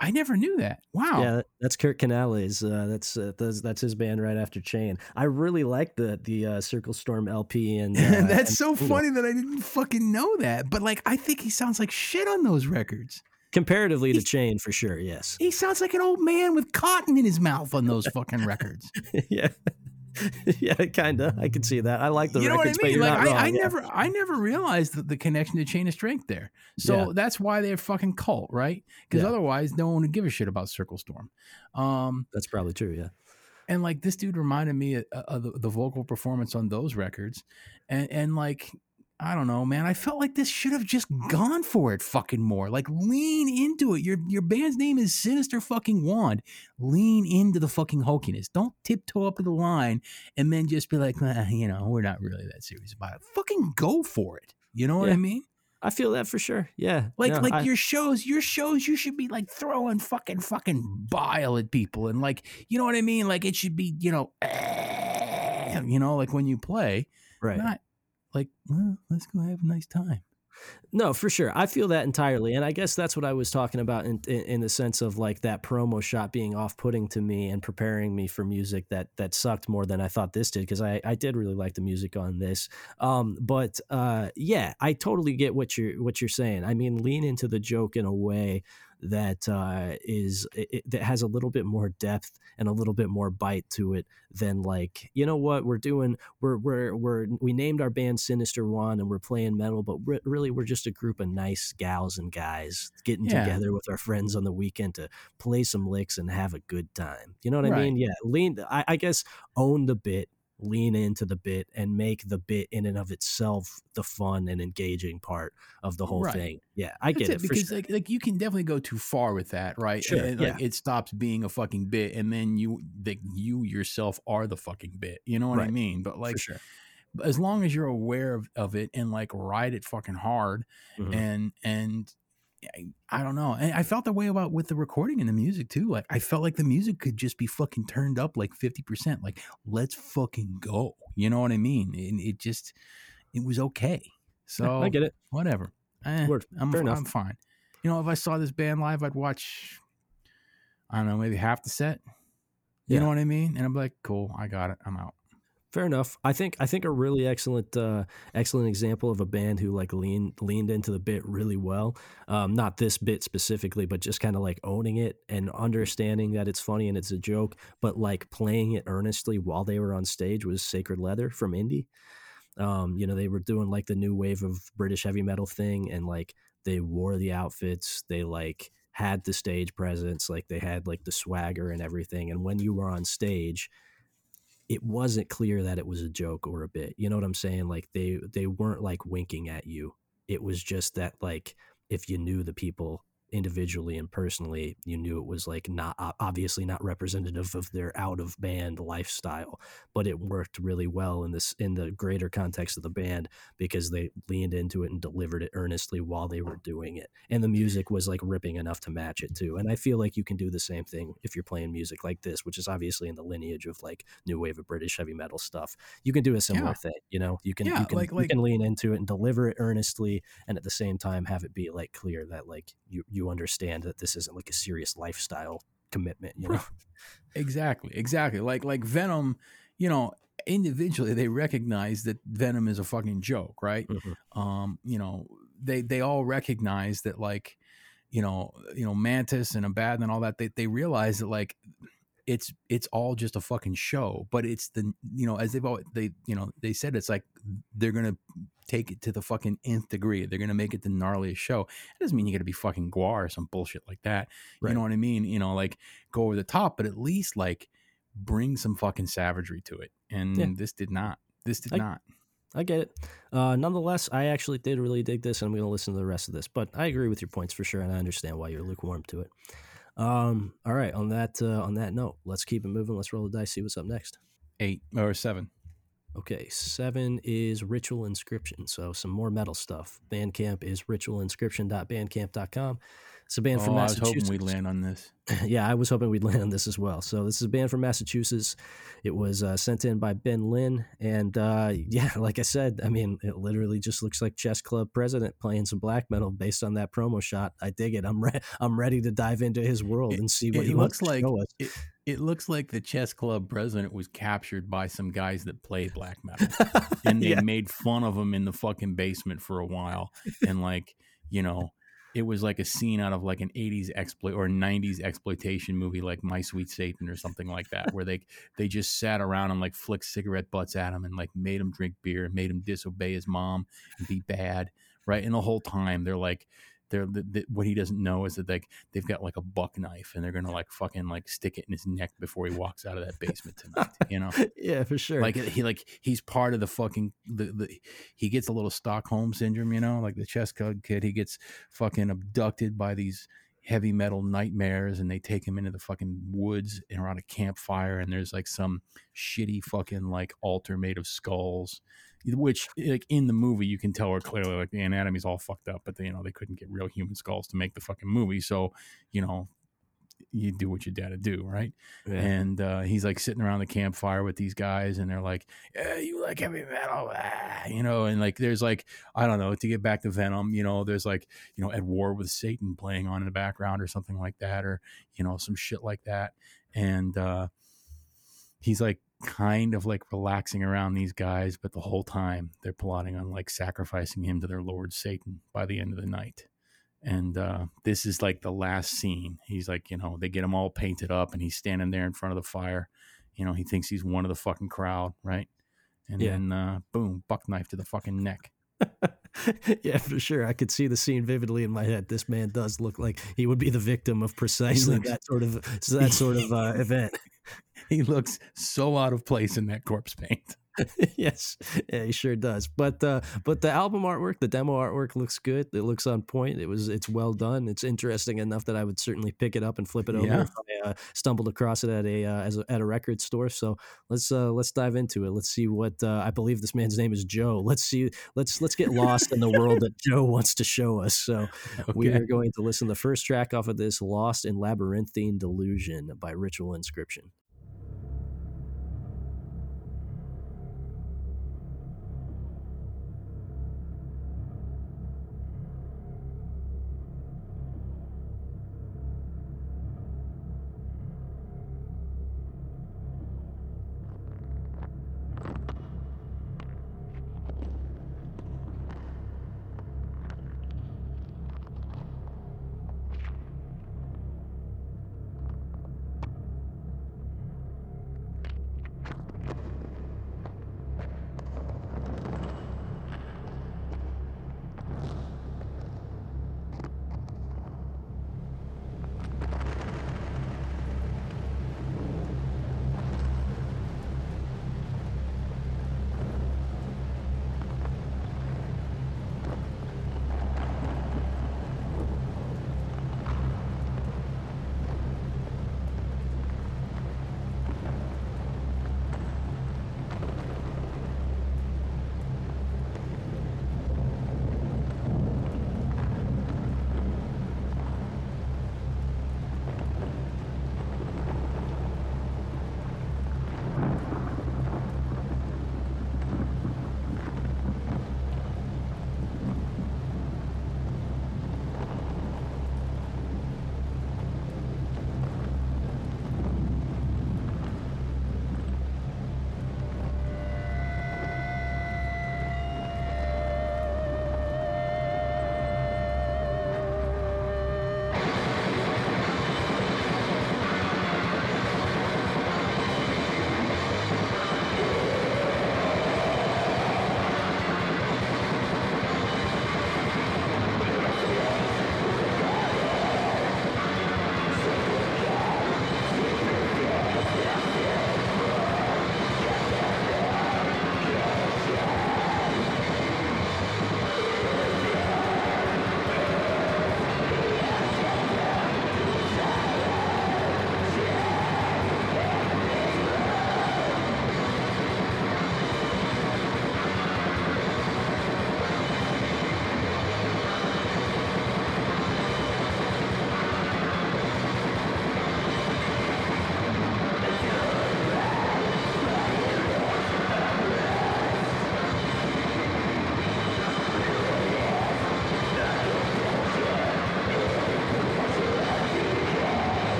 S3: i never knew that wow
S2: yeah. That's Kurt Canales. Uh, that's, uh, that's that's his band right after Chain. I really like the the uh, Circle Storm LP and uh, and
S3: That's so
S2: single.
S3: funny that I didn't fucking know that. But like, I think he sounds like shit on those records.
S2: comparatively to Chain for sure. Yes.
S3: He sounds like an old man with cotton in his mouth on those fucking records.
S2: yeah. yeah, kinda. I can see that. I like the
S3: you know what I
S2: records, but
S3: mean? Like,
S2: not
S3: I,
S2: wrong.
S3: I
S2: yeah.
S3: never, I never realized that the connection to Chain of Strength there. So
S2: Yeah.
S3: that's why they're fucking cult, right? Because
S2: Yeah.
S3: otherwise, no one would give a shit about Circle Storm. Um,
S2: That's probably true. Yeah.
S3: and like this dude reminded me of, of the, the vocal performance on those records, and and like I don't know, man. I felt like this should have just gone for it fucking more. Like lean into it. Your your band's name is Sinister fucking Wand. Lean into the fucking hulkiness. Don't tiptoe up to the line and then just be like, "Ah, you know, we're not really that serious about it. Fucking go for it. You know what I mean?
S2: I feel that for sure. Yeah.
S3: Like
S2: No,
S3: like
S2: I-
S3: your shows, your shows, you should be like throwing fucking fucking bile at people and like you know what I mean? Like it should be, you know, you know, like when you play,
S2: right.
S3: not like, well, let's go have a nice time.
S2: No, for sure. I feel that entirely. And I guess that's what I was talking about in, in, in the sense of like that promo shot being off putting to me and preparing me for music that that sucked more than I thought this did because I, I did really like the music on this. Um, but uh, yeah, I totally get what you're what you're saying. I mean, lean into the joke in a way that uh, is it, that has a little bit more depth and a little bit more bite to it than like you know what we're doing we're we're we're we named our band Sinister Wand and we're playing metal, but re- really we're just a group of nice gals and guys getting
S3: Yeah.
S2: together with our friends on the weekend to play some licks and have a good time. You know what I mean? Yeah, lean. I, I guess own the bit, lean into the bit, and make the bit in and of itself the fun and engaging part of the whole
S3: Right.
S2: thing. Yeah, I
S3: That's
S2: get it,
S3: it, because
S2: sure.
S3: like like you can definitely go too far with that, right?
S2: Sure,
S3: And, like it stops being a fucking bit, and then you like you yourself are the fucking bit. You know what I mean? But like
S2: sure.
S3: as long as you're aware of, of it and like ride it fucking hard
S2: Mhm.
S3: and and I, I don't know. And I felt the way about with the recording and the music too. Like I felt like the music could just be fucking turned up like 50%. Like let's fucking go. You know what I mean? And it just it was okay. So
S2: I get it.
S3: whatever. Eh. I'm,
S2: Fair enough.
S3: I'm fine. You know, if I saw this band live, I'd watch, I don't know, maybe half the set. You
S2: Yeah.
S3: know what I mean? And I'm like, cool, I got it. I'm out.
S2: Fair enough. I think I think a really excellent uh, excellent example of a band who like leaned leaned into the bit really well. Um, not this bit specifically, but just kind of like owning it and understanding that it's funny and it's a joke, but like playing it earnestly while they were on stage was Sacred Leather from Indie. Um, you know, they were doing like the new wave of British heavy metal thing, and like they wore the outfits, they like had the stage presence, like they had like the swagger and everything. And when you were on stage, it wasn't clear that it was a joke or a bit. You know what I'm saying? Like they they weren't like winking at you. It was just that like if you knew the people individually and personally, you knew it was like not obviously not representative of their out of band lifestyle, but it worked really well in this in the greater context of the band because they leaned into it and delivered it earnestly while they were doing it. And the music was like ripping enough to match it too. And I feel like you can do the same thing if you're playing music like this, which is obviously in the lineage of like new wave of British heavy metal stuff. You can do a similar
S3: Yeah.
S2: thing, you know. You can
S3: Yeah,
S2: you can
S3: like-
S2: you can lean into it and deliver it earnestly and at the same time have it be like clear that like you you understand that this isn't like a serious lifestyle commitment, you know.
S3: Exactly, exactly. Like like Venom, you know, individually they recognize that Venom is a fucking joke, right?
S2: Mhm.
S3: Um, you know, they they all recognize that like, you know, you know, Mantas and Abaddon and all that, they they realize that like it's it's all just a fucking show, but it's the you know, as they've always they you know, they said it's like they're gonna take it to the fucking nth degree. They're gonna make it the gnarliest show. It doesn't mean you gotta be fucking Gwar or some bullshit like that.
S2: Right.
S3: You know what I mean? You know, like go over the top, but at least like bring some fucking savagery to it. And
S2: Yeah.
S3: this did not. This did
S2: I-
S3: not.
S2: I get it. Uh, nonetheless, I actually did really dig this, and I'm going to listen to the rest of this. But I agree with your points for sure, and I understand why you're lukewarm to it. Um, all right, on that uh, on that note, let's keep it moving. Let's roll the dice. See what's up next.
S3: Eight or seven.
S2: Okay, seven is Ritual Inscription. So some more metal stuff. Bandcamp is ritualinscription.bandcamp.com. It's a band from
S3: oh, I was
S2: Massachusetts.
S3: hoping we'd land on this.
S2: yeah, I was hoping we'd land on this as well. So this is a band from Massachusetts. It was uh, sent in by Ben Lynn, and uh, yeah, like I said, I mean, it literally just looks like Chess Club president playing some black metal based on that promo shot. I dig it. I'm re- I'm ready to dive into his world
S3: It-
S2: and see what
S3: it
S2: he
S3: looks like-. It, it looks like the chess club president was captured by some guys that play black metal. and they
S2: yeah,
S3: made fun of him in the fucking basement for a while and like you know it was like a scene out of like an 80s exploit or 90s exploitation movie like my sweet satan or something like that where they they just sat around and like flicked cigarette butts at him and like made him drink beer and made him disobey his mom and be bad right and the whole time they're like they're the, the, what he doesn't know is that like they've got like a buck knife and they're gonna like fucking like stick it in his neck before he walks out of that basement tonight. You know,
S2: yeah, for sure.
S3: like he like he's part of the fucking the, the he gets a little Stockholm syndrome. You know, like the chest code kid. He gets fucking abducted by these heavy metal nightmares and they take him into the fucking woods and around a campfire and there's like some shitty fucking like altar made of skulls which like in the movie you can tell are clearly like the anatomy's all fucked up but they, you know they couldn't get real human skulls to make the fucking movie so you know you do what you gotta do right
S2: Yeah.
S3: and uh, he's like sitting around the campfire with these guys and they're like yeah you like heavy metal ah, you know and like there's like i don't know to get back to venom you know there's like you know at war with satan playing on in the background or something like that or you know some shit like that and uh he's like kind of like relaxing around these guys but the whole time they're plotting on like sacrificing him to their lord satan by the end of the night and uh, this is like the last scene he's like you know they get him all painted up and he's standing there in front of the fire you know he thinks he's one of the fucking crowd right and
S2: Yeah.
S3: then uh, boom buck knife to the fucking neck
S2: yeah, for sure. I could see the scene vividly in my head. This man does look like he would be the victim of precisely
S3: looks-
S2: that sort of that sort of uh, event.
S3: he looks so out of place in that corpse paint
S2: yes, yeah, he sure does. But uh, but the album artwork, the demo artwork looks good. It looks on point. It was it's well done. It's interesting enough that I would certainly pick it up and flip it over
S3: Yeah.
S2: if I uh, stumbled across it at a uh, as a, at a record store. So let's uh, let's dive into it. Let's see what uh, I believe this man's name is Joe. Let's see. Let's let's get lost in the world that Joe wants to show us. So we are going to listen to the first track off of this, "Lost in Labyrinthine Delusion" by Ritual Inscription.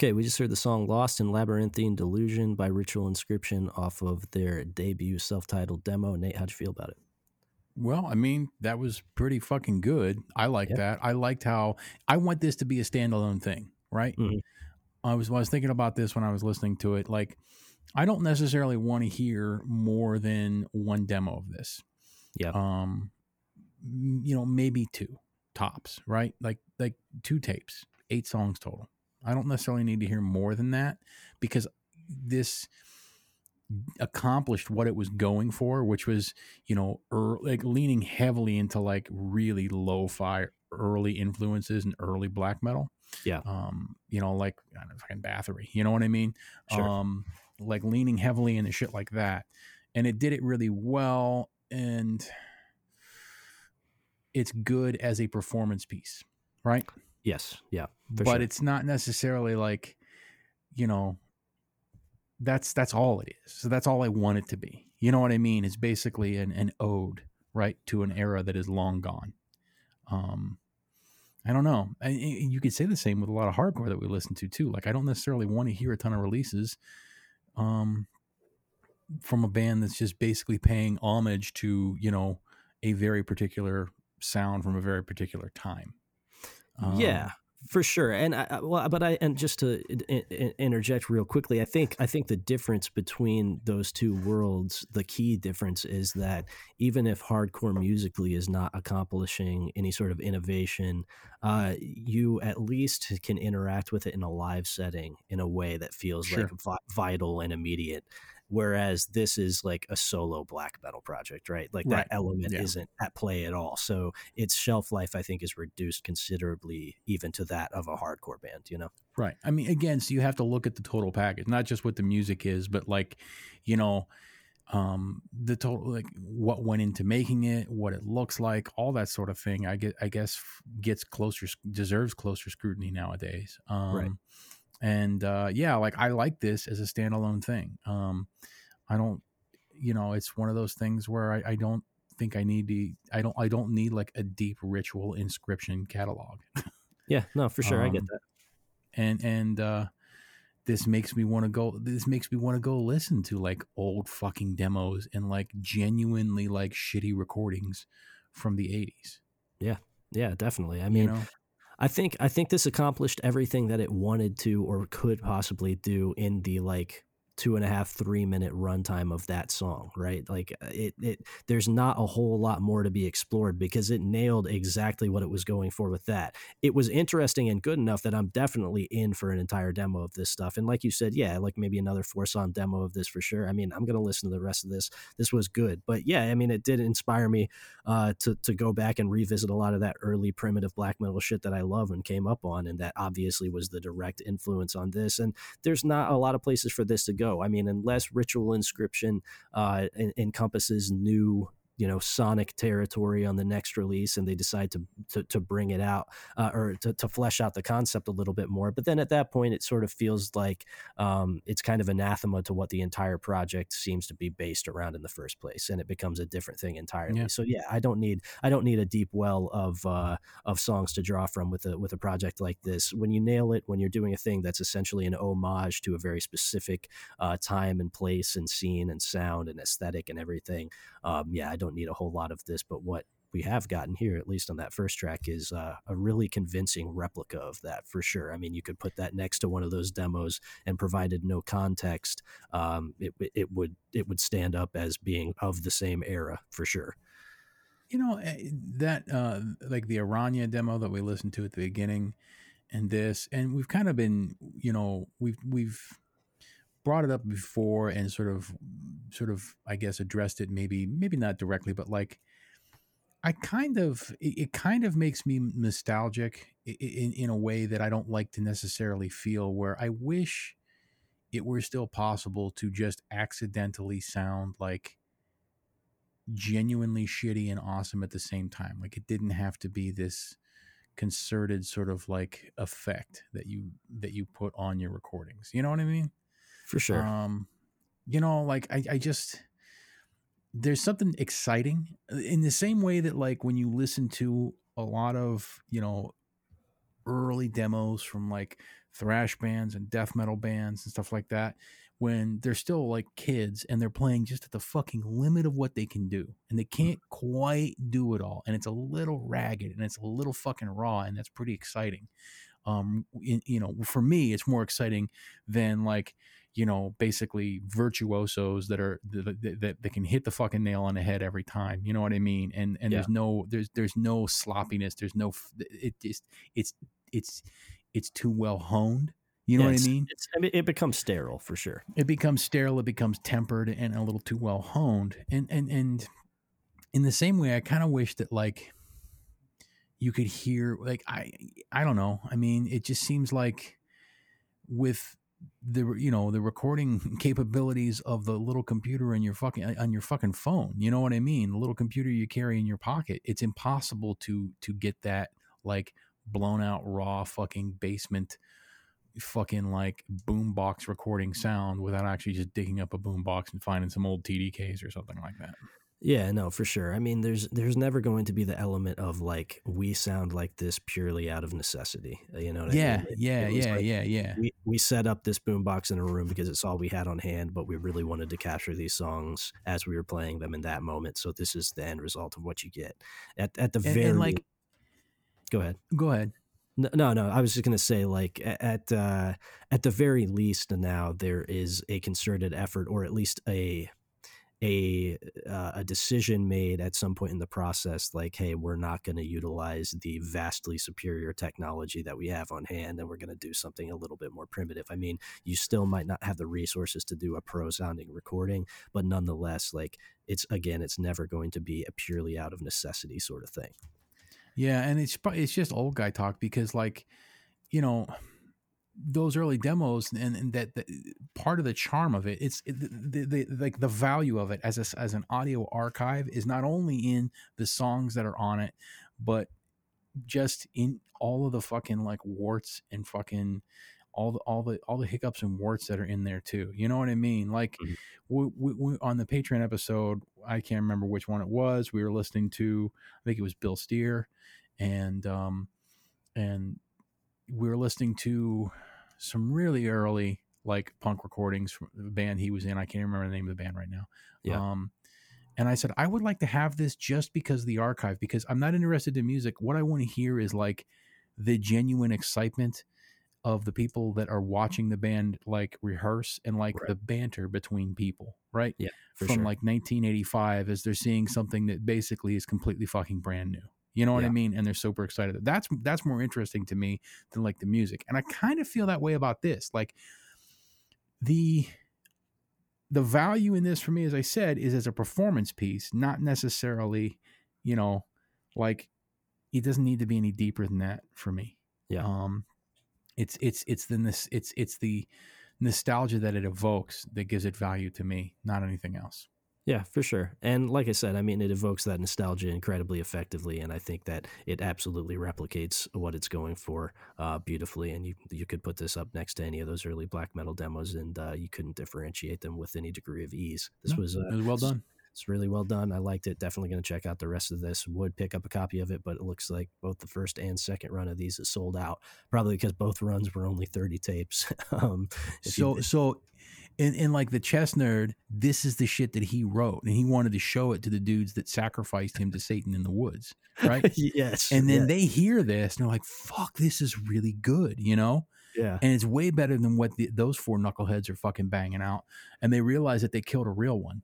S2: Okay, we just heard the song Lost in Labyrinthine Delusion by Ritual Inscription off of their debut self titled demo. Nate, how'd you feel about it?
S3: Well, I mean, that was pretty fucking good. I like that. I liked how I want this to be a standalone thing, right?
S2: Mhm.
S3: I was I was thinking about this when I was listening to it. Like, I don't necessarily want to hear more than one demo of this.
S2: Yeah.
S3: Um, you know, maybe two tops, right? Like like two tapes, eight songs total. I don't necessarily need to hear more than that because this accomplished what it was going for, which was, you know, er, like leaning heavily into like really lo-fi early influences and early black metal.
S2: Yeah.
S3: Um, you know, like I don't know, fucking Bathory. You know what I mean?
S2: Sure.
S3: Um, like leaning heavily into shit like that. And it did it really well. And it's good as a performance piece, right?
S2: Yes. Yeah.
S3: But
S2: sure.
S3: it's not necessarily like you know that's that's all it is so that's all i want it to be you know what i mean it's basically an, an ode right to an era that is long gone um i don't know I- you could say the same with a lot of hardcore that we listen to too like i don't necessarily want to hear a ton of releases um from a band that's just basically paying homage to you know a very particular sound from a very particular time Um,
S2: yeah for sure and I, well but i and just to interject real quickly i think i think the difference between those two worlds the key difference is that even if hardcore musically is not accomplishing any sort of innovation uh, you at least can interact with it in a live setting in a way that feels
S3: Sure.
S2: like vi- vital and immediate whereas this is like a solo black metal project right like
S3: Right.
S2: that element
S3: Yeah.
S2: isn't at play at all so its shelf life i think is reduced considerably even to that of a hardcore band you know
S3: Right. I mean, again, so you have to look at the total package, not just what the music is, but like, you know, um, the total, like what went into making it, what it looks like, all that sort of thing. I get, I guess, gets closer, deserves closer scrutiny nowadays. Um,
S2: Right.
S3: And uh, yeah, like I like this as a standalone thing. Um, I don't, you know, it's one of those things where I, I don't think I need to. I don't. I don't need like a deep ritual inscription catalog.
S2: yeah no for sure i get
S3: Um,
S2: that
S3: and and uh this makes me want to go this makes me want to go listen to like old fucking demos and like genuinely like shitty recordings from the 80s
S2: yeah yeah, definitely i
S3: you
S2: mean
S3: know
S2: I think I think this accomplished everything that it wanted to or could possibly do in the like two and a half three minute runtime of that song right? Like uh, it, it there's not a whole lot more to be explored because it nailed exactly what it was going for with that. It was interesting and good enough that i'm definitely in for an entire demo of this stuff. And like you said yeah like maybe another four song demo of this for sure. I mean i'm gonna listen to the rest of this. This was good. But yeah i mean it did inspire me uh, to to go back and revisit a lot of that early primitive black metal shit that I love and came up on, and that obviously was the direct influence on this. And there's not a lot of places for this to go. I mean, unless Ritual Inscription uh, en- encompasses new you know sonic territory on the next release and they decide to to, to bring it out uh, or to, to flesh out the concept a little bit more. But then at that point it sort of feels like um, it's kind of anathema to what the entire project seems to be based around in the first place and it becomes a different thing entirely.
S3: Yeah.
S2: so yeah i don't need i don't need a deep well of uh, of songs to draw from with a with a project like this. When you nail it when you're doing a thing that's essentially an homage to a very specific uh, time and place and scene and sound and aesthetic and everything um, yeah, I don't need a whole lot of this, but what we have gotten here, at least on that first track, is uh, a really convincing replica of that for sure. I mean, you could put that next to one of those demos, and provided no context, um, it it would it would stand up as being of the same era for sure.
S3: you know eh, that uh like the aranya demo that we listened to at the beginning and this and we've kind of been you know we've we've brought it up before and sort of sort of i guess addressed it maybe maybe not directly but like i kind of it, it kind of makes me nostalgic in in a way that i don't like to necessarily feel where i wish it were still possible to just accidentally sound like genuinely shitty and awesome at the same time. Like it didn't have to be this concerted sort of like effect that you that you put on your recordings. You know what I mean?
S2: For sure.
S3: Um, you know, like I, I just there's something exciting in the same way that like when you listen to a lot of you know early demos from like thrash bands and death metal bands and stuff like that when they're still like kids and they're playing just at the fucking limit of what they can do and they can't quite do it all and it's a little ragged and it's a little fucking raw and that's pretty exciting um in, you know for me it's more exciting than like you know basically virtuosos that are that, that, that can hit the fucking nail on the head every time you know what i mean and and
S2: Yeah.
S3: there's no there's there's no sloppiness there's no it just it's it's it's too well honed you know
S2: Yeah,
S3: what i mean
S2: It's, I mean, it becomes sterile for sure.
S3: it becomes sterile it becomes tempered and a little too well honed and and and in the same way i kind of wish that like you could hear like i i don't know i mean it just seems like with the you know the recording capabilities of the little computer in your fucking uh, on your fucking phone you know what i mean the little computer you carry in your pocket it's impossible to to get that like blown out raw fucking basement fucking like boombox recording sound without actually just digging up a boombox and finding some old TDKs or something like that.
S2: Yeah, no, for sure. I mean, there's there's never going to be the element of like we sound like this purely out of necessity. uh, You know what I
S3: Yeah,
S2: mean? It-
S3: yeah,
S2: it
S3: yeah,
S2: like,
S3: yeah, yeah.
S2: We, we set up this boombox in a room because it's all we had on hand, but we really wanted to capture these songs as we were playing them in that moment. So this is the end result of what you get. At at the
S3: And-
S2: very
S3: and, like-
S2: go ahead.
S3: Go ahead.
S2: No, no, no. I was just gonna say, like, at uh, at the very least, now there is a concerted effort, or at least a a uh, a decision made at some point in the process, like, hey, we're not going to utilize the vastly superior technology that we have on hand, and we're going to do something a little bit more primitive. I mean, you still might not have the resources to do a pro sounding recording, but nonetheless, like, it's again, it's never going to be a purely out of necessity sort of thing.
S3: Yeah, and it's it's just old guy talk because like, you know, those early demos and, and that, that part of the charm of it, it's it, the, the, like the value of it as a, as an audio archive is not only in the songs that are on it, but just in all of the fucking like warts and fucking all the all the all the hiccups and warts that are in there too. You know what I mean? Like
S2: Mhm.
S3: we, we, we, on the Patreon episode, I can't remember which one it was. We were listening to, I think it was Bill Steer, and um, and we were listening to some really early like punk recordings from the band he was in. I can't remember the name of the band right now.
S2: Yeah.
S3: Um, and I said I would like to have this just because of the archive because I'm not interested in music. What I want to hear is like the genuine excitement of the people that are watching the band like rehearse and like
S2: Right.
S3: the banter between people, right?
S2: Yeah,
S3: From
S2: sure.
S3: like 1985 as they're seeing something that basically is completely fucking brand new. You know what I mean? And they're super excited. That's that's more interesting to me than like the music. And I kind of feel that way about this. Like the the value in this for me, as I said, is as a performance piece, not necessarily, you know, like it doesn't need to be any deeper than that for me.
S2: Yeah.
S3: Um, it's it's it's the it's it's the nostalgia that it evokes that gives it value to me, not anything else.
S2: Yeah, for sure. And like I said, I mean, it evokes that nostalgia incredibly effectively, and I think that it absolutely replicates what it's going for uh, beautifully. And you you could put this up next to any of those early black metal demos, and uh, you couldn't differentiate them with any degree of ease. This
S3: No,
S2: was uh,
S3: was well done.
S2: It's really well done. I liked it. Definitely going to check out the rest of this. Would pick up a copy of it, but it looks like both the first and second run of these is sold out. Probably because both runs were only thirty tapes. um, if you-
S3: So in like the chess nerd, this is the shit that he wrote, and he wanted to show it to the dudes that sacrificed him to Satan in the woods, right?
S2: yes,
S3: and then
S2: yeah,
S3: they hear this and they're like, "Fuck, this is really good," you know.
S2: yeah,
S3: and it's way better than what the, those four knuckleheads are fucking banging out. And they realize that they killed a real one,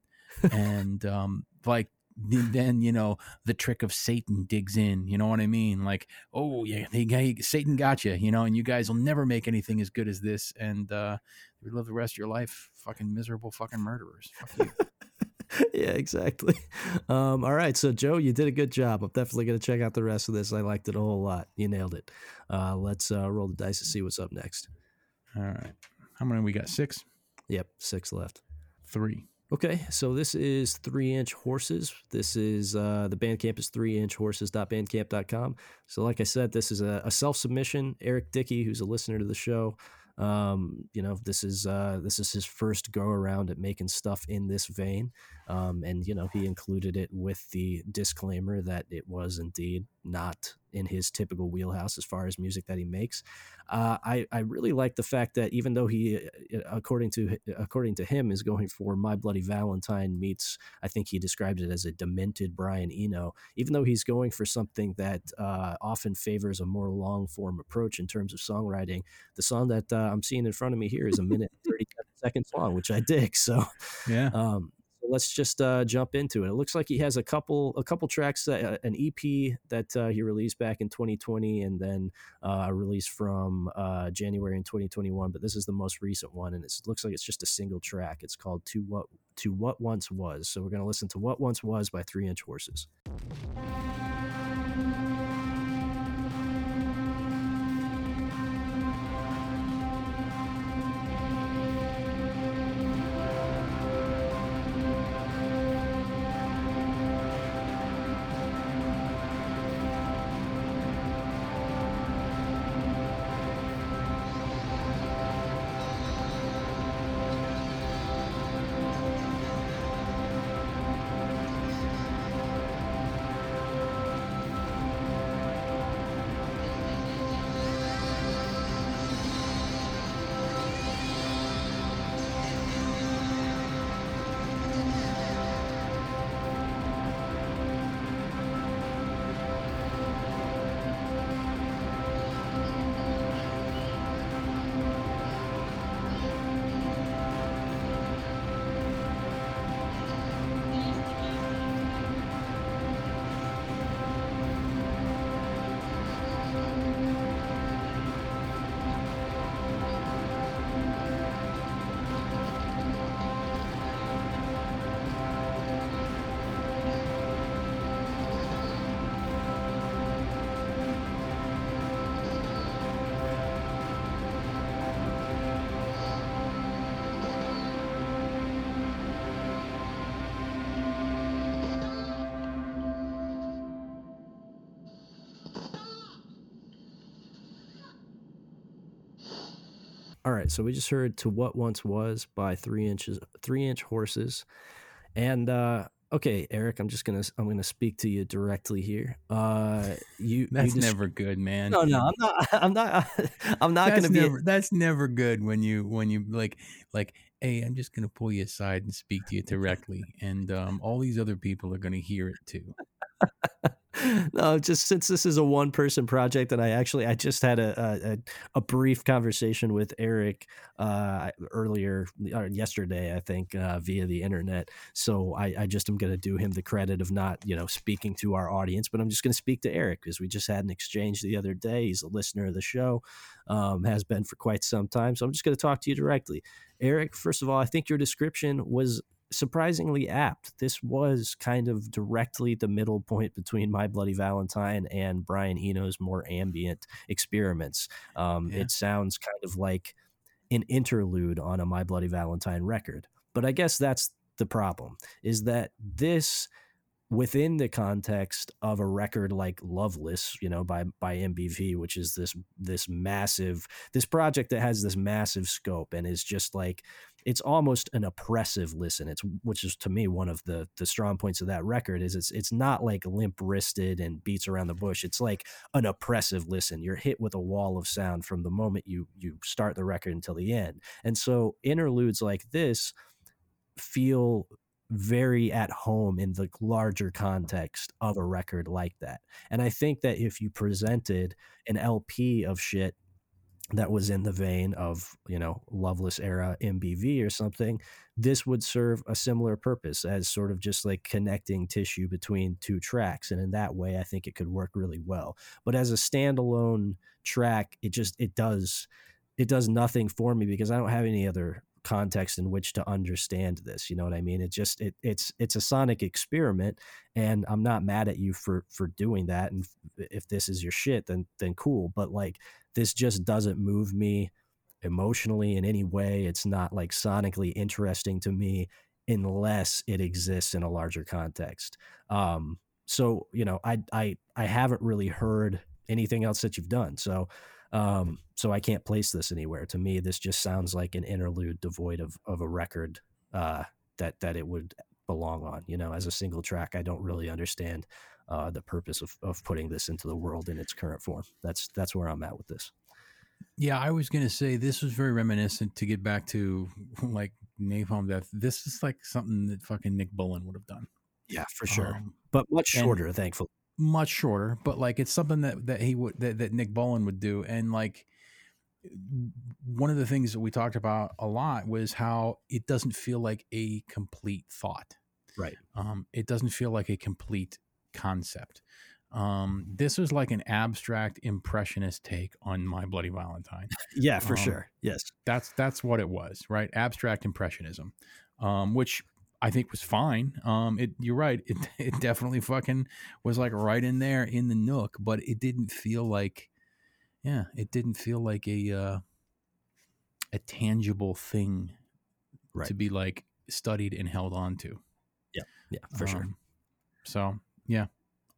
S3: and um, like then you know the trick of Satan digs in. You know what I mean? Like, oh yeah, they Satan got you. You know, and you guys will never make anything as good as this, and uh, you live the rest of your life fucking miserable fucking murderers. Fuck you.
S2: yeah, exactly. Um, all right, so Joe, you did a good job. I'm definitely going to check out the rest of this. I liked it a whole lot. You nailed it. Uh, let's uh, roll the dice to see what's up next.
S3: All right, how many we got? Six,
S2: Yep, six left.
S3: three.
S2: Okay, so this is three inch horses. This is uh, the Bandcamp is three inch horses.bandcamp.com. So, like I said, this is a, a self submission. Eric Dickey, who's a listener to the show, um, you know, this is uh, this is his first go around at making stuff in this vein, um, and you know, he included it with the disclaimer that it was indeed not in his typical wheelhouse as far as music that he makes. Uh, I I really like the fact that even though he, uh, according to according to him, is going for My Bloody Valentine meets, I think he described it as a demented Brian Eno. Even though he's going for something that uh, often favors a more long form approach in terms of songwriting, the song that uh, I'm seeing in front of me here is a minute thirty seconds long, which I dig. So
S3: Yeah.
S2: um, let's just uh, jump into it. It looks like he has a couple a couple tracks, uh, an EP that uh, he released back in 2020, and then uh, a release from uh, January in 2021. But this is the most recent one, and it looks like it's just a single track. It's called "To What To What Once Was." So we're gonna listen to "What Once Was" by Three Inch Horses. Right, so we just heard "To What Once Was" by Three Inches, Three Inch Horses, and uh, okay, Eric, I'm just gonna I'm gonna speak to you directly here. Uh, you
S3: That's
S2: you desc-
S3: never good, man.
S2: no no I'm not I'm not I'm not
S3: that's
S2: gonna be
S3: never, that's never good when you when you like like hey i'm just gonna pull you aside and speak to you directly and um, all these other people are gonna hear it too
S2: no, just since this is a one person project, and I actually I just had a a, a brief conversation with Eric uh, earlier or yesterday, I think, uh, via the internet. So I, I just am going to do him the credit of not you know speaking to our audience, but I'm just going to speak to Eric because we just had an exchange the other day. He's a listener of the show, um, has been for quite some time. So I'm just going to talk to you directly, Eric. First of all, I think your description was surprisingly apt. This was kind of directly the middle point between My Bloody Valentine and Brian Eno's more ambient experiments. Um,
S3: Yeah.
S2: It sounds kind of like an interlude on a My Bloody Valentine record. But I guess that's the problem is that this within the context of a record like Loveless, you know, by by MBV, which is this this massive this project that has this massive scope and is just like it's almost an oppressive listen. It's which is to me one of the the strong points of that record is it's it's not like limp wristed and beats around the bush. It's like an oppressive listen. You're hit with a wall of sound from the moment you you start the record until the end. And so interludes like this feel very at home in the larger context of a record like that. And I think that if you presented an LP of shit that was in the vein of, you know, Loveless era MBV or something, this would serve a similar purpose as sort of just like connecting tissue between two tracks. And in that way, I think it could work really well. But as a standalone track, it just it does it does nothing for me because I don't have any other context in which to understand this you know what i mean? It just it, it's it's a sonic experiment and i'm not mad at you for for doing that and if this is your shit then then cool but like this just doesn't move me emotionally in any way. It's not like sonically interesting to me unless it exists in a larger context. Um so you know i i i haven't really heard anything else that you've done so um, so I can't place this anywhere. To me, this just sounds like an interlude devoid of, of a record uh, that that it would belong on. You know, as a single track, I don't really understand uh, the purpose of, of putting this into the world in its current form. That's that's where I'm at with this.
S3: Yeah, I was gonna say this was very reminiscent to get back to like Napalm Death. This is like something that fucking Nick Bullen would have done.
S2: Yeah, for sure,
S3: Um,
S2: but much
S3: and-
S2: shorter, thankfully.
S3: Much shorter, but like it's something that that he would that, that Nick Bullen would do, and like one of the things that we talked about a lot was how it doesn't feel like a complete thought.
S2: Right.
S3: Um, it doesn't feel like a complete concept. Um, this was like an abstract impressionist take on My Bloody Valentine.
S2: Yeah, for
S3: Um,
S2: sure. Yes.
S3: That's that's what it was, right? Abstract impressionism, um, which I think was fine. Um, it you're right. It it definitely fucking was like right in there in the nook, but it didn't feel like, yeah, it didn't feel like a uh, a tangible thing
S2: Right.
S3: to be like studied and held on to.
S2: Yeah, for sure.
S3: Um, So yeah,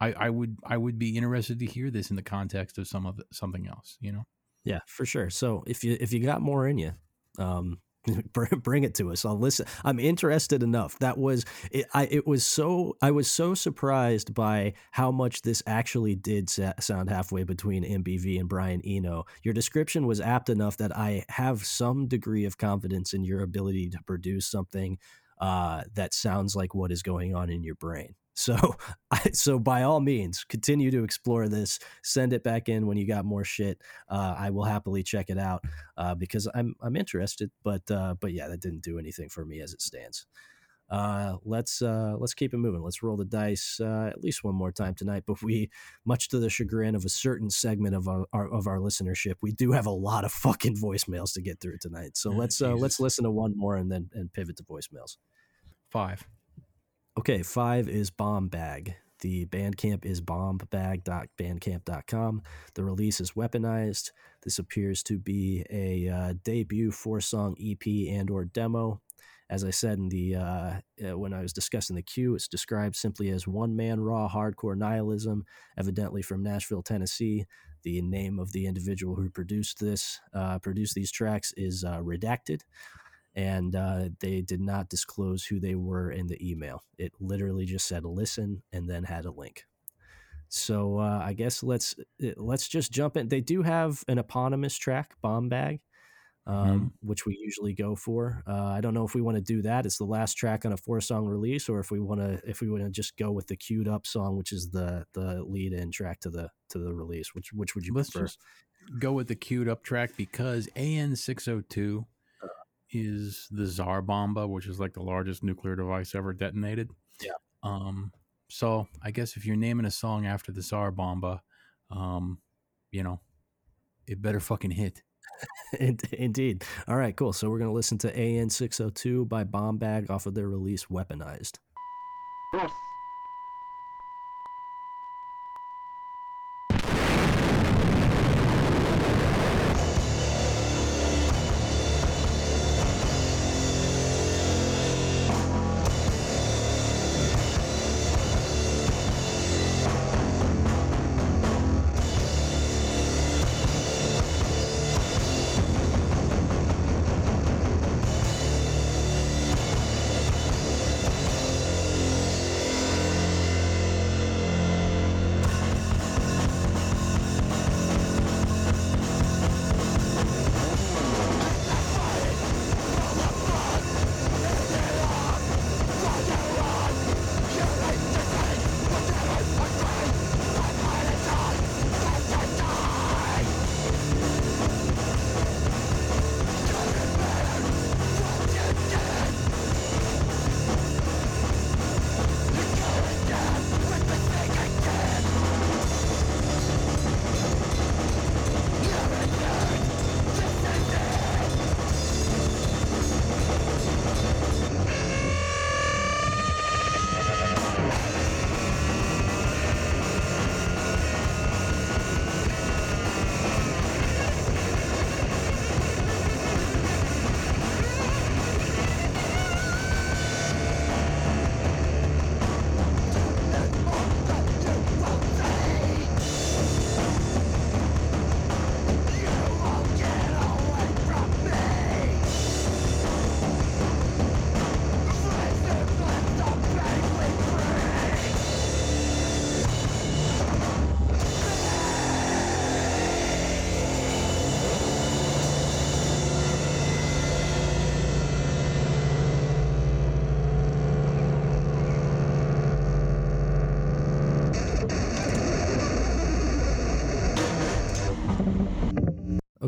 S3: I, I would I would be interested to hear this in the context of some of the, something else. You know.
S2: Yeah, for sure. So if you if you got more in you, um, bring, it to us. I'll listen. I'm interested enough. That was it. I it was so I was so surprised by how much this actually did sa- sound halfway between MBV and Brian Eno. Your description was apt enough that I have some degree of confidence in your ability to produce something uh, that sounds like what is going on in your brain. So, I, so by all means, continue to explore this. Send it back in when you got more shit. Uh, I will happily check it out uh, because I'm I'm interested. But uh, but yeah, that didn't do anything for me as it stands. Uh, let's uh, let's keep it moving. Let's roll the dice uh, at least one more time tonight. But we, much to the chagrin of a certain segment of our, our of our listenership, we do have a lot of fucking voicemails to get through tonight. So
S3: Oh,
S2: let's uh, let's listen to one more and then and pivot to voicemails.
S3: Five.
S2: Okay, five is Bomb Bag. The Bandcamp is bombbag.bandcamp.com. The release is weaponized. This appears to be a uh, debut four-song EP and/or demo. As I said in the uh, uh, when I was discussing the queue, it's described simply as one-man raw hardcore nihilism, evidently from Nashville, Tennessee. The name of the individual who produced this, uh, produced these tracks, is uh, redacted and uh, they did not disclose who they were in the email. It literally just said "listen" and then had a link. So uh, I guess let's uh, let's just jump in. They do have an eponymous track, "Bomb Bag," um, which we usually go for. Uh, I don't know if we want to do that. It's the last track on a four-song release, or if we want to if we want to just go with the queued up song, which is the the lead-in track to the to the release. Which which would you
S3: Let's
S2: prefer?
S3: just go with the queued up track because AN six hundred two is the Tsar Bomba, which is like the largest nuclear device ever detonated.
S2: Yeah.
S3: Um. So I guess if you're naming a song after the Tsar Bomba, um, you know, it better fucking hit.
S2: Indeed. All right, cool. So we're going to listen to AN 602 by Bomb Bag off of their release Weaponized.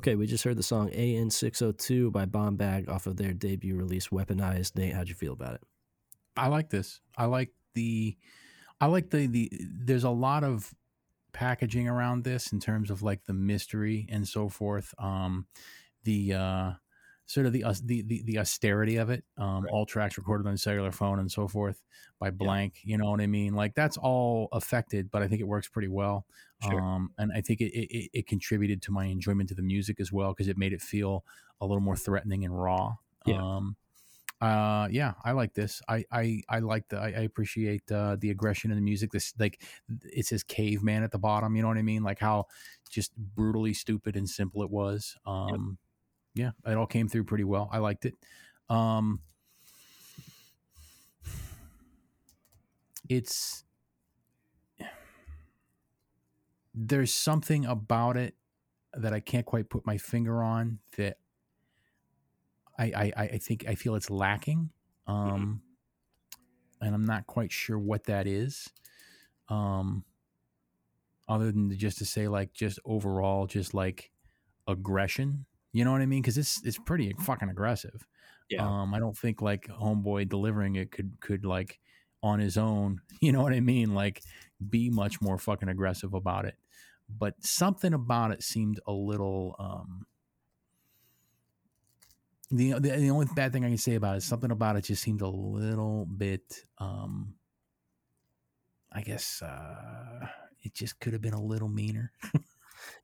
S2: Okay, we just heard the song AN602 by Bomb Bag off of their debut release, Weaponized. Nate, how'd you feel about it?
S3: I like this. I like the I like the the there's a lot of packaging around this in terms of like the mystery and so forth. Um the uh sort of the uh, the, the the austerity of it. Um
S2: Right.
S3: all tracks recorded on a cellular phone and so forth by
S2: Yeah.
S3: blank, you know what I mean? Like that's all affected, but I think it works pretty well.
S2: Sure.
S3: Um and I think it it, it- it contributed to my enjoyment of the music as well because it made it feel a little more threatening and raw.
S2: Yeah.
S3: Um uh yeah i like this i i i like the i, I appreciate uh the aggression in the music this like it says caveman at the bottom you know what i mean like how just brutally stupid and simple it was um yeah it all came through pretty well i liked it um it's there's something about it that i can't quite put my finger on that I, I, I think I feel it's lacking. Um, and I'm not quite sure what that is. Um, other than just to say like just overall, just like aggression, you know what I mean? Cause it's, it's pretty fucking aggressive.
S2: Yeah.
S3: Um, I don't think like homeboy delivering it could, could like on his own, you know what I mean? Like be much more fucking aggressive about it. But something about it seemed a little, um, the, the the only bad thing I can say about it is something about it just seemed a little bit um I guess uh it just could have been a little meaner.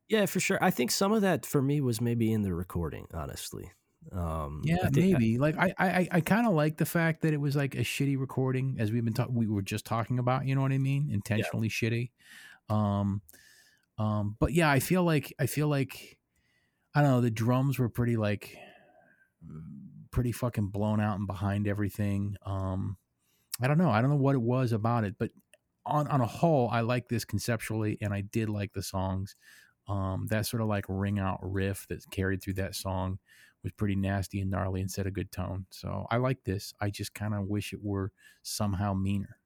S2: Yeah, for sure. I think some of that for me was maybe in the recording, honestly. Um,
S3: Yeah,
S2: I
S3: maybe. like I I I kind of like the fact that it was like a shitty recording as we've been talking we were just talking about, you know what I mean? Intentionally shitty. Um um but yeah, I feel like I feel like I don't know, the drums were pretty like pretty fucking blown out and behind everything. Um I don't know. I don't know what it was about it, but on on a whole, I like this conceptually and I did like the songs. Um that sort of like ring out riff that carried through that song was pretty nasty and gnarly and set a good tone. So I like this. I just kind of wish it were somehow meaner.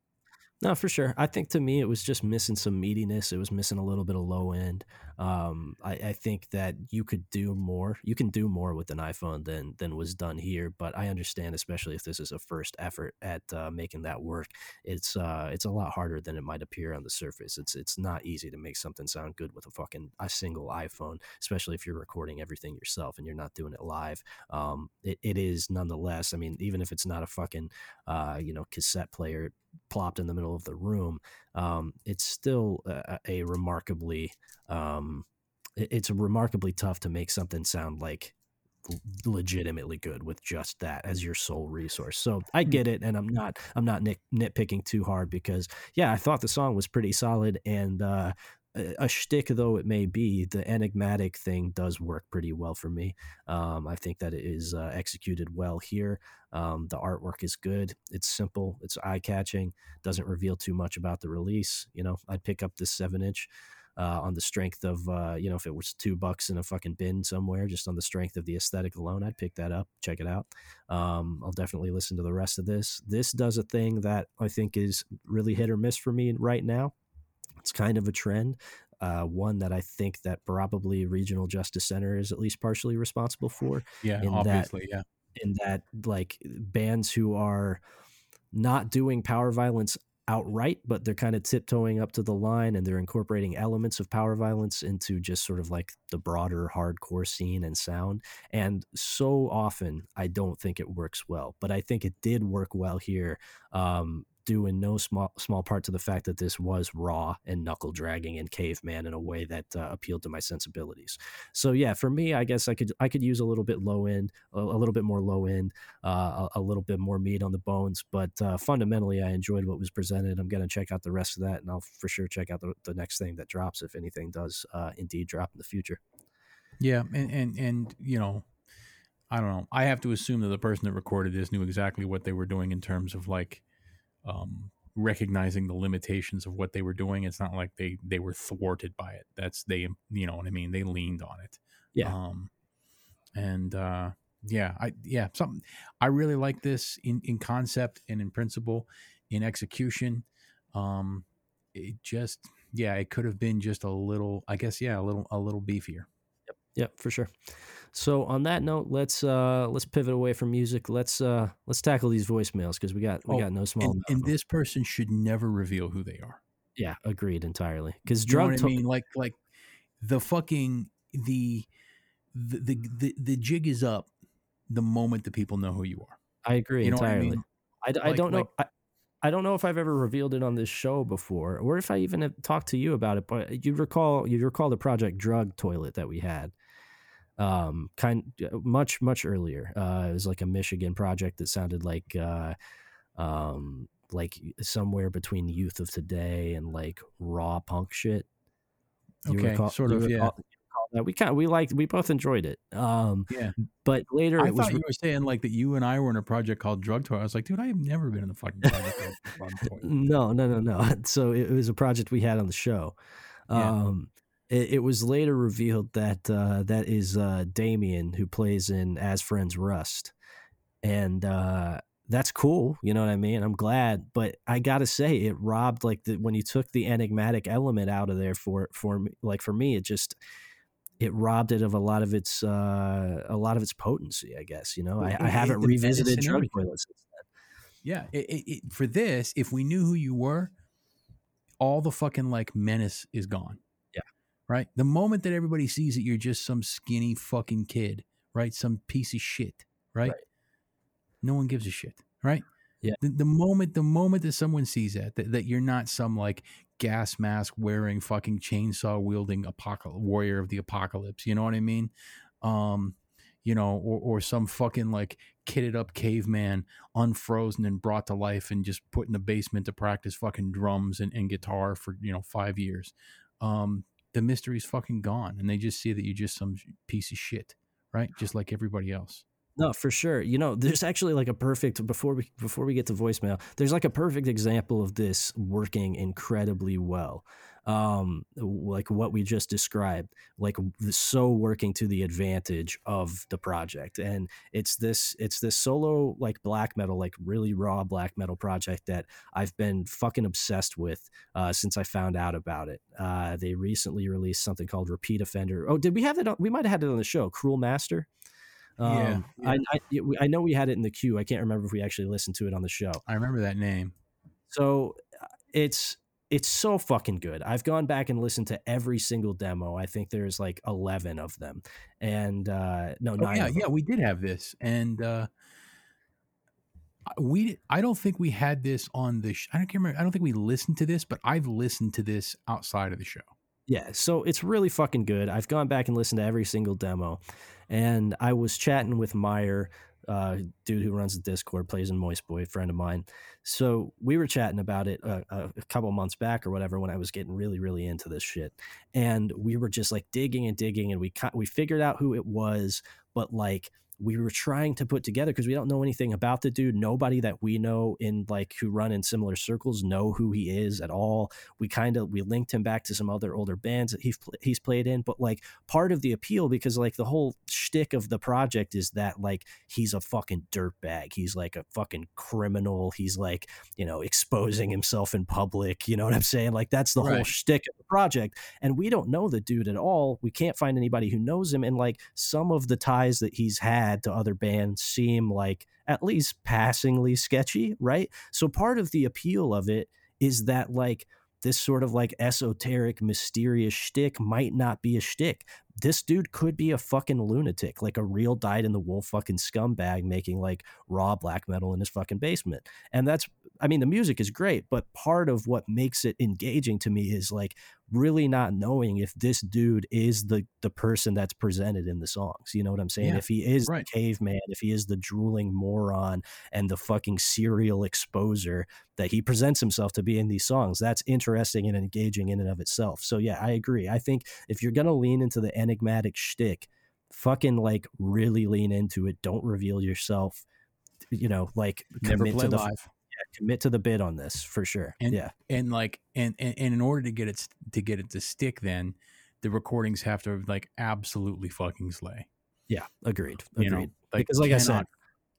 S2: No, for sure. I think to me it was just missing some meatiness. It was missing a little bit of low end. Um, I, I think that you could do more. You can do more with an iPhone than than was done here. But I understand, especially if this is a first effort at uh, making that work. It's uh, it's a lot harder than it might appear on the surface. It's it's not easy to make something sound good with a fucking a single iPhone, especially if you're recording everything yourself and you're not doing it live. Um, it, it is nonetheless. I mean, even if it's not a fucking uh, you know cassette player plopped in the middle of the room, um, it's still a, a remarkably um, it's remarkably tough to make something sound like legitimately good with just that as your sole resource. So I
S3: Hmm.
S2: get it, and I'm not I'm not nit, nitpicking too hard because yeah, I thought the song was pretty solid and. Uh, a shtick though it may be, the enigmatic thing does work pretty well for me. Um, I think that it is uh, executed well here. Um, the artwork is good. It's simple. It's eye catching. Doesn't reveal too much about the release. You know, I'd pick up this seven inch uh, on the strength of uh, you know if it was two bucks in a fucking bin somewhere, just on the strength of the aesthetic alone, I'd pick that up. Check it out. Um, I'll definitely listen to the rest of this. This does a thing that I think is really hit or miss for me right now. It's kind of a trend. Uh, one that I think that probably Regional Justice Center is at least partially responsible for
S3: Yeah,
S2: In that-
S3: obviously. yeah.
S2: in that like bands who are not doing power violence outright, but they're kind of tiptoeing up to the line and they're incorporating elements of power violence into just sort of like the broader hardcore scene and sound. And so often, I don't think it works well, but I think it did work well here. Um, due in no small small part to the fact that this was raw and knuckle dragging and caveman in a way that uh, appealed to my sensibilities. So yeah, for me, I guess I could I could use a little bit low end, a, a little bit more low end, uh, a, a little bit more meat on the bones. But uh, fundamentally, I enjoyed what was presented. I'm gonna check out the rest of that, and I'll for sure check out the, the next thing that drops if anything does uh, indeed drop in the future.
S3: Yeah, and, and and you know, I don't know. I have to assume that the person that recorded this knew exactly what they were doing in terms of like um recognizing the limitations of what they were doing. It's not like they they were thwarted by it. That's they you know what I mean? They leaned on it.
S2: Yeah.
S3: Um and uh yeah, I yeah, something I really like this in in concept and in principle, in execution. Um it just yeah, it could have been just a little I guess yeah, a little a little beefier.
S2: Yeah, for sure. So on that note, let's uh let's pivot away from music. Let's uh let's tackle these voicemails because we got we
S3: Oh,
S2: got no small.
S3: And, and this person should never reveal who they are.
S2: yeah, agreed entirely. Because drug
S3: what I mean? Like like the fucking the the the the, the jig is up the moment the people know who you are.
S2: I agree
S3: You know what I
S2: entirely.
S3: mean?
S2: I, I
S3: Like-
S2: don't know.
S3: like-
S2: I, I don't know if I've ever revealed it on this show before, or if I even have talked to you about it. But you recall you recall the Project Drug toilet that we had, um, kind much much earlier. Uh, it was like a Michigan project that sounded like, uh, um, like somewhere between Youth of Today and like raw punk shit. You
S3: Okay,
S2: recall-
S3: sort of, yeah.
S2: recall- recall that? We kind of we liked we both enjoyed it. Um,
S3: Yeah.
S2: but later
S3: I
S2: it was
S3: thought you were saying like that you and I were in a project called Drug Toy. I was like, dude, I have never been in a fucking project called Drug Toy.
S2: No, no, no, no. So it was a project we had on the show.
S3: Yeah.
S2: It, it was later revealed that uh, that is uh, Damien who plays in As Friends Rust, and uh, that's cool. You know what I mean? I'm glad, but I gotta say, it robbed like the, when you took the enigmatic element out of there for for me, like for me, it just it robbed it of a lot of its uh, a lot of its potency. I guess you know I, I haven't
S3: the
S2: revisited drug toilets. since then.
S3: Yeah, it, it, it, for this, if we knew who you were, all the fucking like menace is gone. Right. The moment that everybody sees that you're just some skinny fucking kid, right? Some piece of shit, right?
S2: Right.
S3: No one gives a shit, right?
S2: Yeah.
S3: The, the moment, the moment that someone sees that, that, that you're not some like gas mask wearing fucking chainsaw wielding apocalypse warrior of the apocalypse, you know what I mean? Um, you know, or, or some fucking like kitted up caveman unfrozen and brought to life and just put in the basement to practice fucking drums and, and guitar for you know five years um the mystery's fucking gone and they just see that you're just some piece of shit right? Just like everybody else
S2: No, for sure. You know, there's actually like a perfect before we before we get to voicemail. There's like a perfect example of this working incredibly well. Um, like what we just described, like so working to the advantage of the project, and it's this it's this solo like black metal, like really raw black metal project that I've been fucking obsessed with uh, since I found out about it. Uh, they recently released something called Repeat Offender. Oh, did we have it? On, we might have had it on the show, Cruel Master.
S3: Yeah,
S2: Um, I, I I know we had it in the queue. I can't remember if we actually listened to it on the show.
S3: i remember that name
S2: So uh, it's it's so fucking good. I've gone back and listened to every single demo. I think there's like eleven of them, and uh, no
S3: oh,
S2: nine.
S3: yeah
S2: of them.
S3: yeah we did have this and uh we i don't think we had this on the sh- i don't remember i don't think we listened to this but i've listened to this outside of the show
S2: Yeah, so it's really fucking good. I've gone back and listened to every single demo, and I was chatting with Meyer, uh, dude who runs the Discord, plays in Moist Boy, friend of mine. So we were chatting about it uh, a couple months back or whatever when I was getting really, really into this shit, and we were just like digging and digging, and we we figured out who it was, but like we were trying to put together because we don't know anything about the dude. Nobody that we know in like who run in similar circles know who he is at all. We kind of we linked him back to some other older bands that he's pl- he's played in. But like part of the appeal because like the whole shtick of the project is that like he's a fucking dirtbag. He's like a fucking criminal. He's like you know exposing himself in public. You know what i'm saying? Like that's the whole
S3: Right.
S2: shtick of the project. And we don't know the dude at all. We can't find anybody who knows him. And like some of the ties that he's had to other bands seem like at least passingly sketchy right so part of the appeal of it is that like this sort of like esoteric, mysterious shtick might not be a shtick. This dude could be a fucking lunatic, like a real dyed in the wool fucking scumbag making like raw black metal in his fucking basement. And that's, I mean, the music is great, but part of what makes it engaging to me is like really not knowing if this dude is the the person that's presented in the songs. You know what I'm saying?
S3: Yeah,
S2: if he is
S3: right.
S2: the caveman, if he is the drooling moron and the fucking serial exposer that he presents himself to be in these songs. That's interesting and engaging in and of itself. So yeah, I agree. I think if you're gonna lean into the enigmatic shtick, fucking like really lean into it. Don't reveal yourself. You know, like
S3: never play live
S2: commit to the bid on this for sure.
S3: And-
S2: yeah,
S3: and like and, and and in order to get it to get it to stick then the recordings have to like absolutely fucking slay
S2: yeah, agreed,
S3: you
S2: agreed.
S3: know like
S2: because like I said,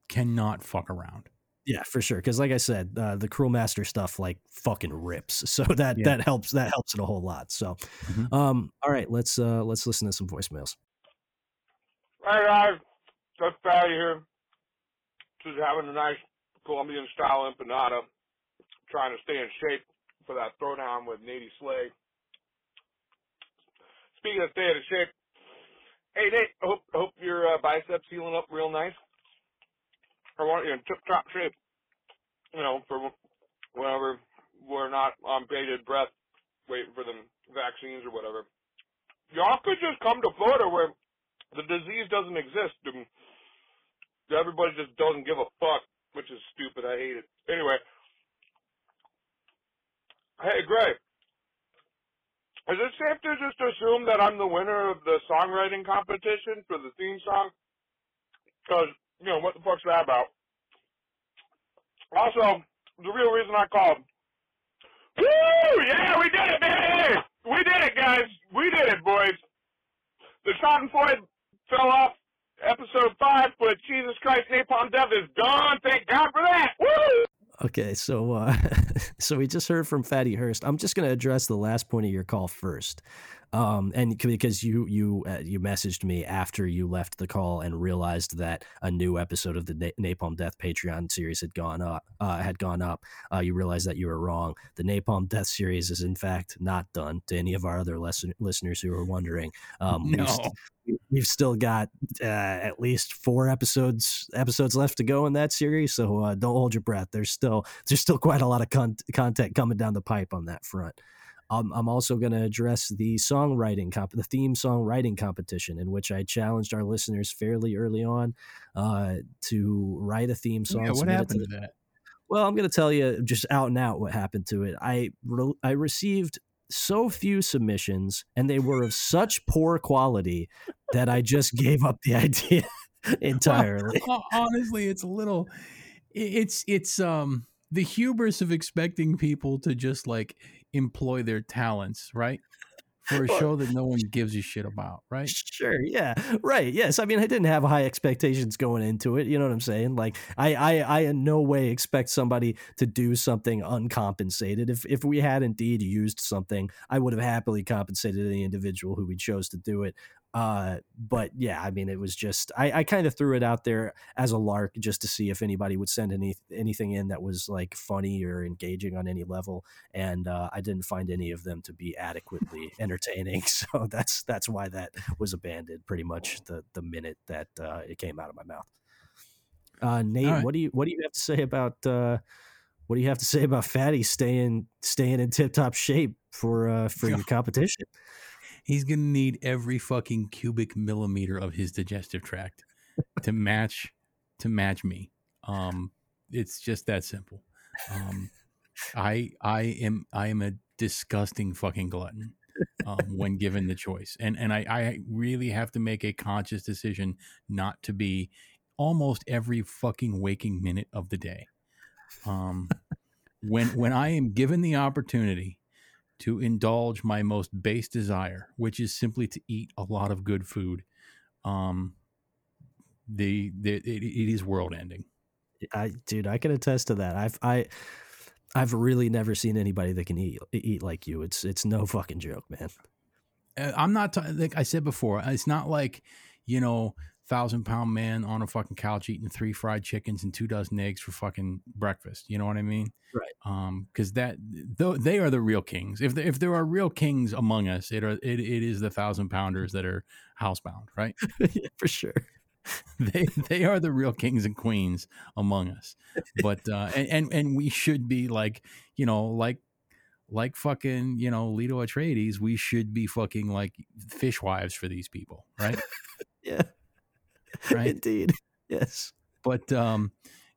S3: cannot- cannot fuck around
S2: Yeah, for sure. Because like I said, uh, the Cruel Master stuff like fucking rips. So that
S3: Yeah.
S2: that helps. That helps it a whole lot. So,
S3: Mhm.
S2: um, all right, let's uh let's listen to some voicemails.
S4: Hey guys, just Fatty here. Just having a nice Colombian style empanada. Trying to stay in shape for that throwdown with Nady Slay. Speaking of staying in shape, hey Nate, hope hope your uh, biceps healing up real nice. I want you in tip top shape. You know, for whenever we're not on bated breath waiting for the vaccines or whatever. Y'all could just come to Florida where the disease doesn't exist and everybody just doesn't give a fuck, which is stupid. I hate it. Anyway. Hey, Gray. Is it safe to just assume that I'm the winner of the songwriting competition for the theme song? Because, you know, what the fuck's that about? Also, the real reason I called. Woo! Yeah, we did it, baby! We did it, guys. We did it, boys. The Schadenfreude fell off episode five, but Jesus Christ, Napalm Death is done. Thank God for that. Woo!
S2: Okay, so uh, so we just heard from Fatty Hurst. I'm just going to address the last point of your call first, um, and because you you uh, you messaged me after you left the call and realized that a new episode of the Na- Napalm Death Patreon series had gone up uh, had gone up. Uh, you realized that you were wrong. The Napalm Death series is in fact not done. To any of our other listen- listeners who are wondering, um,
S3: No.
S2: we've, st- we've still got uh, at least four episodes episodes left to go in that series. So uh, don't hold your breath. There's still there's still quite a lot of con- content coming down the pipe on that front. Um, I'm also going to address the songwriting comp, the theme song writing competition, in which I challenged our listeners fairly early on uh, to write a theme song.
S3: Yeah, what happened
S2: to
S3: to that?
S2: well, I'm going to tell you just out and out what happened to it. I re- I received so few submissions, and they were of such poor quality that I just gave up the idea entirely.
S3: Ho- honestly it's a little it's it's um the hubris of expecting people to just like employ their talents right for a show that no one gives a shit about right
S2: Sure, yeah, right. Yes, I mean, I didn't have high expectations going into it. You know what I'm saying? Like, I, I, I in no way expect somebody to do something uncompensated. If, if we had indeed used something, I would have happily compensated the individual who we chose to do it. Uh, but yeah, I mean, it was just I, I kind of threw it out there as a lark just to see if anybody would send any anything in that was like funny or engaging on any level, and uh, I didn't find any of them to be adequately entertaining. So that's that's why that was abandoned pretty much the the minute that uh, it came out of my mouth. Uh, Nate,
S3: right.
S2: what do you what do you have to say about uh, what do you have to say about Fatty staying staying in tip top shape for uh, for
S3: Yeah.
S2: your competition?
S3: He's gonna need every fucking cubic millimeter of his digestive tract to match to match me. Um it's just that simple. Um i i am i am a disgusting fucking glutton um, when given the choice. And and I, I really have to make a conscious decision not to be almost every fucking waking minute of the day. Um when when i am given the opportunity to indulge my most base desire, which is simply to eat a lot of good food. Um, the, the it, it is world ending.
S2: I dude, I can attest to that. I've I I've really never seen anybody that can eat eat like you. It's it's no fucking joke, man.
S3: Uh, I'm not ta- like I said before. It's not like you know thousand pound man on a fucking couch eating three fried chickens and two dozen eggs for fucking breakfast. You know what I mean?
S2: Right.
S3: Um, because that though they are the real kings. If there, if there are real kings among us, it are it, it is the thousand pounders that are housebound, right?
S2: yeah, for sure.
S3: they they are the real kings and queens among us but uh and, and and we should be like you know like like fucking you know Leto Atreides we should be fucking like fishwives for these people right
S2: Yeah.
S3: Right.
S2: Indeed. Yes.
S3: but um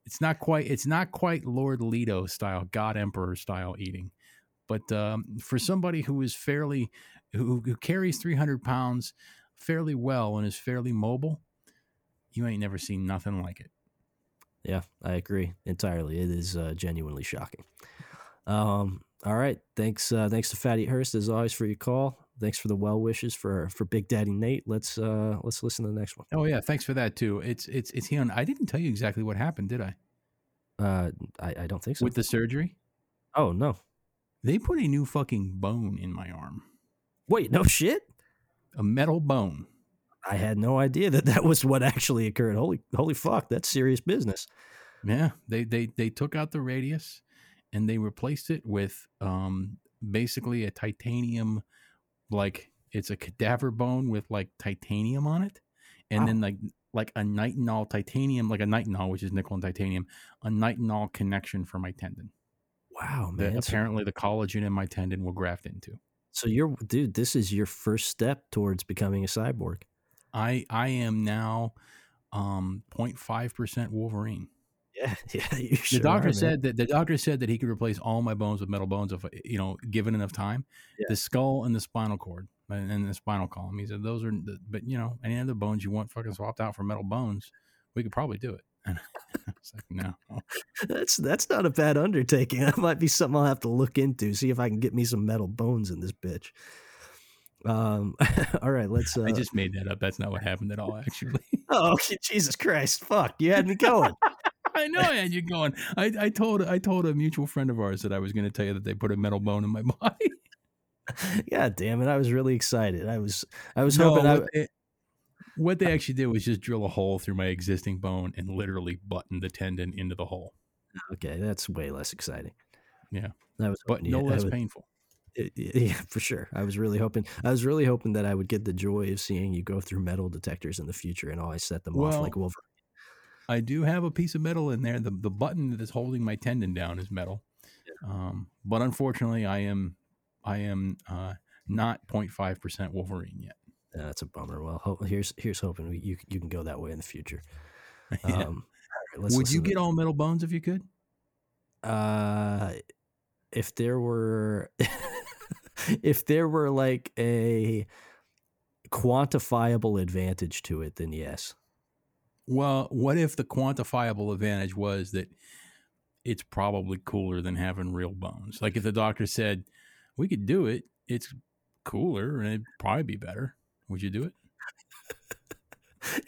S3: it's not quite it's not quite Lord Leto style God Emperor style eating but um for somebody who is fairly who, who carries 300 pounds fairly well and is fairly mobile you ain't never seen nothing like it
S2: Yeah, I agree entirely. It is uh, genuinely shocking. Um, all right, thanks. Uh, thanks to Fatty Hurst as always for your call. Thanks for the well wishes for for Big Daddy Nate. Let's uh, let's listen to the next one.
S3: Oh yeah, thanks for that too. It's it's it's him. I didn't tell you exactly what happened, did I?
S2: Uh, I, I don't think so.
S3: With the surgery,
S2: oh no,
S3: they put a new fucking bone in my arm,
S2: wait, no shit.
S3: a metal bone.
S2: I had no idea that that was what actually occurred. Holy, holy fuck, that's serious business.
S3: Yeah, they they they took out the radius and they replaced it with um basically a titanium like it's a cadaver bone with like titanium on it and
S2: Wow.
S3: then like like a nitinol titanium like a nitinol which is nickel and titanium a nitinol connection for my tendon
S2: Wow, man.
S3: Apparently the collagen in my tendon will graft into
S2: so you're, dude, this is your first step towards becoming a cyborg.
S3: i i am now um 0.5% wolverine
S2: Yeah, yeah. You
S3: the
S2: sure
S3: doctor
S2: are,
S3: said that the doctor said that he could replace all my bones with metal bones if you know given enough time.
S2: Yeah.
S3: The skull and the spinal cord and and the spinal column. He said those are, the, but you know, any other bones you want fucking swapped out for metal bones, we could probably do it. And I was like, no,
S2: That's that's not a bad undertaking. That might be something I'll have to look into. See if I can get me some metal bones in this bitch. Um. all right. Let's. Uh,
S3: I just made that up. That's not what happened at all, actually.
S2: Oh Jesus Christ! Fuck! You had me going.
S3: I know I had you going. I, I told I told a mutual friend of ours that I was going to tell you that they put a metal bone in my body.
S2: yeah, damn it! I was really excited. I was. I was
S3: No,
S2: hoping. I,
S3: what, they, what they actually did was just drill a hole through my existing bone and literally button the tendon into the hole.
S2: okay, that's way less exciting.
S3: Yeah.
S2: that was
S3: but no less
S2: would-
S3: painful.
S2: Yeah, for sure. I was really hoping. I was really hoping that I would get the joy of seeing you go through metal detectors in the future and always set them off like Wolverine.
S3: I do have a piece of metal in there. The the button that is holding my tendon down is metal. Um, but unfortunately, I am I am uh, not 0.5 percent Wolverine yet.
S2: Yeah, that's a bummer. Well, here's here's hoping we, you you can go that way in the future. Um, right,
S3: Would you get all metal bones if you could?
S2: Uh, if there were, if there were like a quantifiable advantage to it, then yes.
S3: Well, what if the quantifiable advantage was that it's probably cooler than having real bones? Like if the doctor said we could do it, it's cooler and it'd probably be better. Would you do it?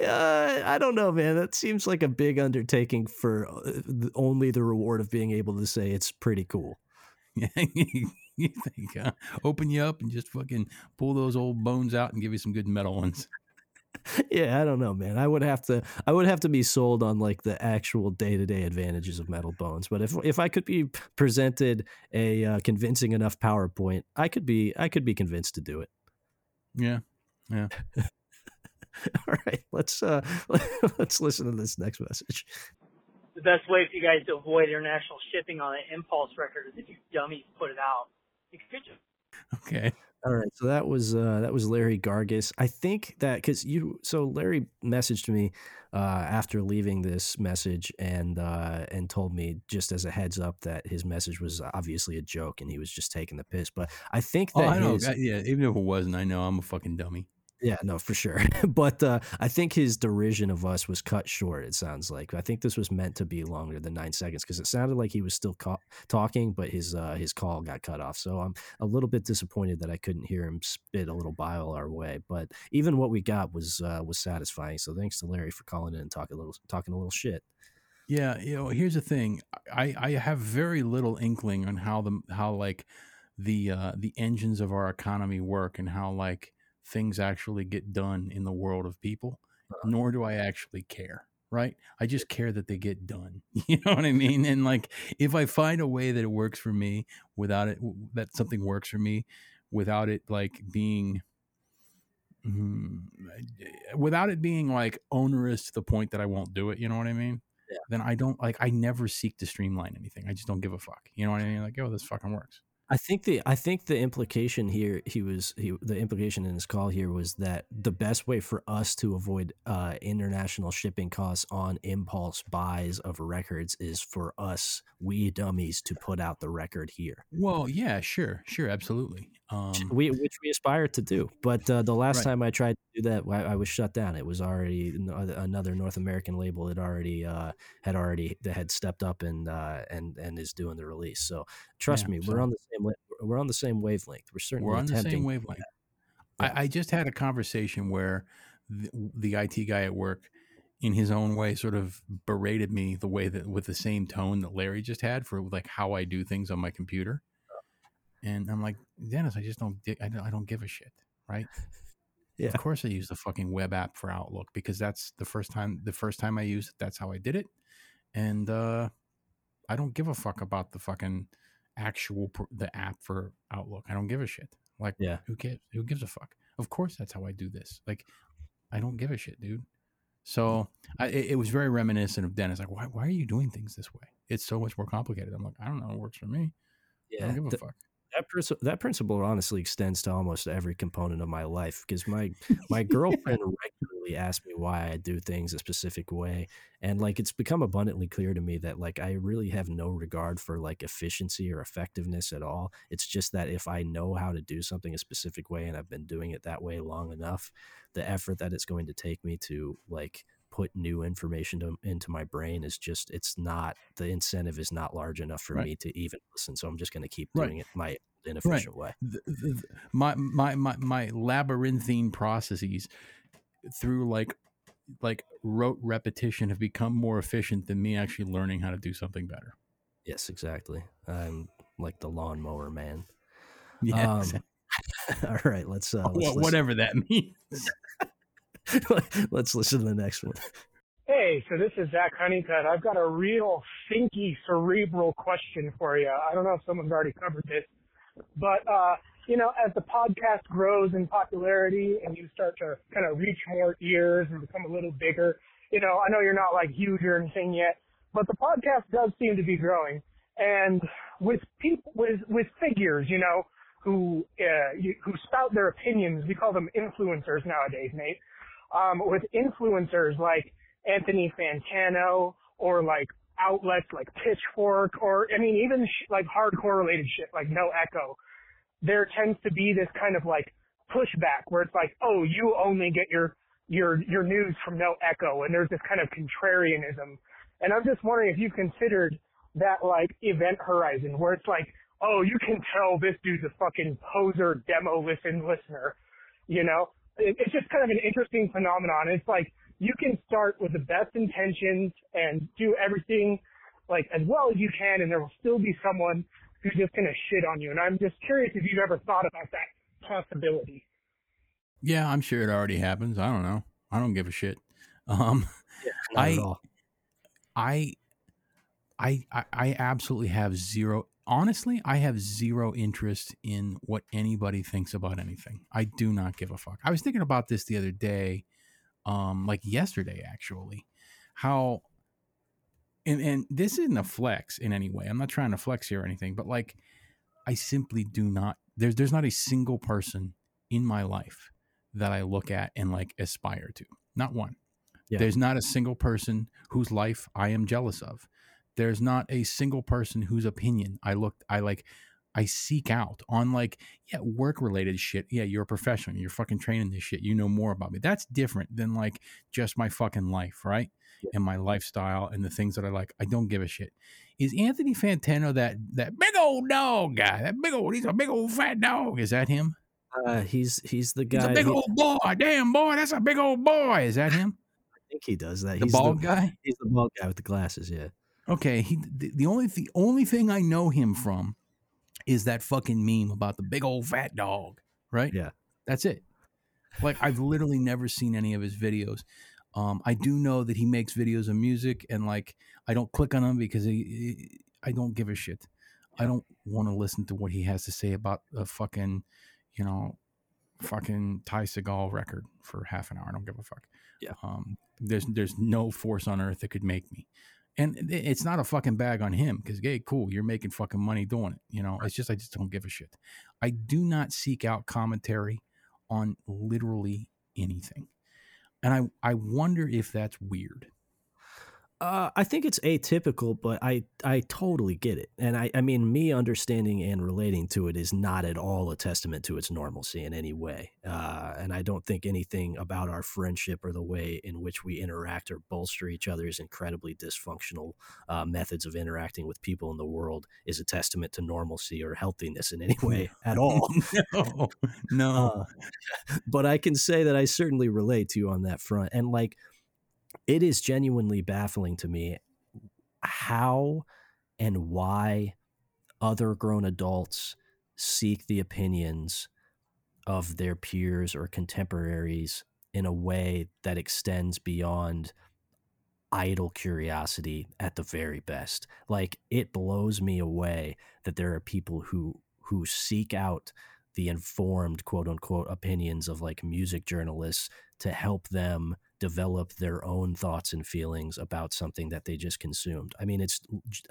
S2: Uh, I don't know, man. That seems like a big undertaking for uh, only the reward of being able to say it's pretty cool.
S3: Yeah, you think, huh? Open you up and just fucking pull those old bones out and give you some good metal ones.
S2: Yeah, I don't know, man. I would have to I would have to be sold on like the actual day-to-day advantages of metal bones. But if if I could be presented a uh, convincing enough PowerPoint, I could be I could be convinced to do it.
S3: Yeah. Yeah.
S2: All right, let's uh let's listen to this next message.
S5: the best way for you guys to avoid international shipping on an impulse record is if you dummies put it out. You could just
S3: Okay.
S2: All right, so that was uh, that was Larry Gargus. I think that because you, so Larry messaged me uh, after leaving this message and uh, and told me just as a heads up that his message was obviously a joke and he was just taking the piss. But I think
S3: Oh,
S2: that
S3: I know.
S2: his,
S3: yeah, even if it wasn't, I know I'm a fucking dummy.
S2: Yeah, no, for sure. but uh, I think his derision of us was cut short. It sounds like I think this was meant to be longer than nine seconds because it sounded like he was still ca- talking, but his uh, his call got cut off. So I'm a little bit disappointed that I couldn't hear him spit a little bile our way. But even what we got was uh, was satisfying. So thanks to Larry for calling in and talking a little talking a little shit.
S3: Yeah, you know, here's the thing. I I have very little inkling on how the how like the uh the engines of our economy work and how like things actually get done in the world of people. Nor do I actually care, right? I just care that they get done. You know what I mean? And like if I find a way that it works for me without it that something works for me without it like being mm, without it being like onerous to the point that I won't do it, you know what I mean? then I don't like I never seek to streamline anything. I just don't give a fuck. You know what I mean? Like, oh, this fucking works.
S2: I think the I think the implication here he was he the implication in his call here was that the best way for us to avoid uh, international shipping costs on impulse buys of records is for us we dummies to put out the record here,
S3: Well, yeah, sure, sure, absolutely. Um,
S2: we which we aspire to do. But uh, the last
S3: Right.
S2: time I tried to do that, I, I was shut down. It was already another North American label had already uh, had already that had stepped up and uh, and and is doing the release. So trust
S3: Yeah,
S2: me, we're on the same we're on the same wavelength. We're certainly
S3: we're on the same wavelength.
S2: Yeah.
S3: I, I just had a conversation where the, the IT guy at work, in his own way, sort of berated me the way that with the same tone that Larry just had for like how I do things on my computer. And I'm like, Dennis, I just don't, I don't, I don't give a shit, right?
S2: Yeah.
S3: Of course I use the fucking web app for Outlook because that's the first time the first time I used it, that's how I did it. And uh I don't give a fuck about the fucking actual pr- the app for Outlook. I don't give a shit. Like
S2: Yeah.
S3: who gives who gives a fuck? Of course that's how I do this. Like I don't give a shit, dude. So I, it, was very reminiscent of Dennis. Like, why, why are you doing things this way? It's so much more complicated. I'm like, I don't know. It works for me. I
S2: Yeah.
S3: don't give a
S2: th-
S3: fuck.
S2: That princi- that principle honestly extends to almost every component of my life because my my girlfriend regularly asks me why I do things a specific way and like it's become abundantly clear to me that like I really have no regard for like efficiency or effectiveness at all. It's just that if I know how to do something a specific way and I've been doing it that way long enough the effort that it's going to take me to like put new information to, into my brain is just it's not the incentive is not large enough for
S3: Right.
S2: me to even listen so i'm just going to keep
S3: Right.
S2: doing it my inefficient way
S3: th- th- th- my my my my labyrinthine processes through like like rote repetition have become more efficient than me actually learning how to do something better.
S2: yes exactly i'm like the lawnmower man
S3: Yeah,
S2: Um, all right let's uh let's listen-
S3: whatever that means.
S2: let's listen to the next one
S6: Hey, so this is Zach Honeycutt. I've got a real thinky, cerebral question for you. I don't know if someone's already covered this, but uh, you know, as the podcast grows in popularity and you start to kind of reach more ears and become a little bigger, you know, I know you're not like huge or anything yet, but the podcast does seem to be growing. And with people, with with figures, you know, who uh, who spout their opinions, we call them influencers nowadays, Nate. Um, with influencers like Anthony Fantano or like outlets like Pitchfork or I mean even sh- like hardcore related shit like No Echo, there tends to be this kind of like pushback where it's like, oh, you only get your your your news from No Echo, and there's this kind of contrarianism. And I'm just wondering if you've considered that like event horizon where it's like, oh, you can tell this dude's a fucking poser demo listen listener, you know? It, it's just kind of an interesting phenomenon. It's like you can start with the best intentions and do everything like as well as you can, and there will still be someone who's just gonna shit on you. And I'm just curious if you've ever thought about that possibility.
S3: Yeah, I'm sure it already happens. I don't know. I don't give a shit. Um,
S2: Not
S3: I-
S2: at all.
S3: I, I, I, I absolutely have zero. Honestly, I have zero interest in what anybody thinks about anything. I do not give a fuck. I was thinking about this the other day, um, like yesterday actually, how, and and this isn't a flex in any way. I'm not trying to flex here or anything, but like, I simply do not. There's there's not a single person in my life that I look at and like aspire to. Not one.
S2: Yeah.
S3: There's not a single person whose life I am jealous of. There's not a single person whose opinion I look I like I seek out on like yeah work related shit. Yeah, you're a professional. You're fucking training this shit. You know more about me. That's different than like just my fucking life, right? And my lifestyle and the things that I like. I don't give a shit. Is Anthony Fantano that that big old dog guy? That big old he's a big old fat dog. Is that him?
S2: Uh, he's he's the guy.
S3: He's a big
S2: he-
S3: old boy. Damn boy, that's a big old boy. Is that him?
S2: I think he does that.
S3: The
S2: he's
S3: bald
S2: the,
S3: guy?
S2: He's the bald guy with the glasses. Yeah.
S3: Okay, he the, the only the only thing I know him from is that fucking meme about the big old fat dog, right?
S2: Yeah.
S3: That's it. Like I've literally never seen any of his videos. Um, I do know that he makes videos of music, and like I don't click on them because he, he- I don't give a shit. I don't want to listen to what he has to say about a fucking, you know, fucking Ty Segall record for half an hour. I don't give a fuck.
S2: Yeah.
S3: Um, there's there's no force on earth that could make me. And it's not a fucking bag on him because, hey, cool, you're making fucking money doing it. You know, it's just I just don't give a shit. I do not seek out commentary on literally anything, and I I wonder if that's weird.
S2: Uh, I think it's atypical, but I I totally get it, and I I mean me understanding and relating to it is not at all a testament to its normalcy in any way. Uh, and I don't think anything about our friendship or the way in which we interact or bolster each other's incredibly dysfunctional uh, methods of interacting with people in the world is a testament to normalcy or healthiness in any way at all.
S3: no, no.
S2: Uh, but I can say that I certainly relate to you on that front. And like, it is genuinely baffling to me how and why other grown adults seek the opinions of their peers or contemporaries in a way that extends beyond idle curiosity at the very best. Like it blows me away that there are people who who seek out the informed quote unquote opinions of like music journalists to help them develop their own thoughts and feelings about something that they just consumed. I mean, it's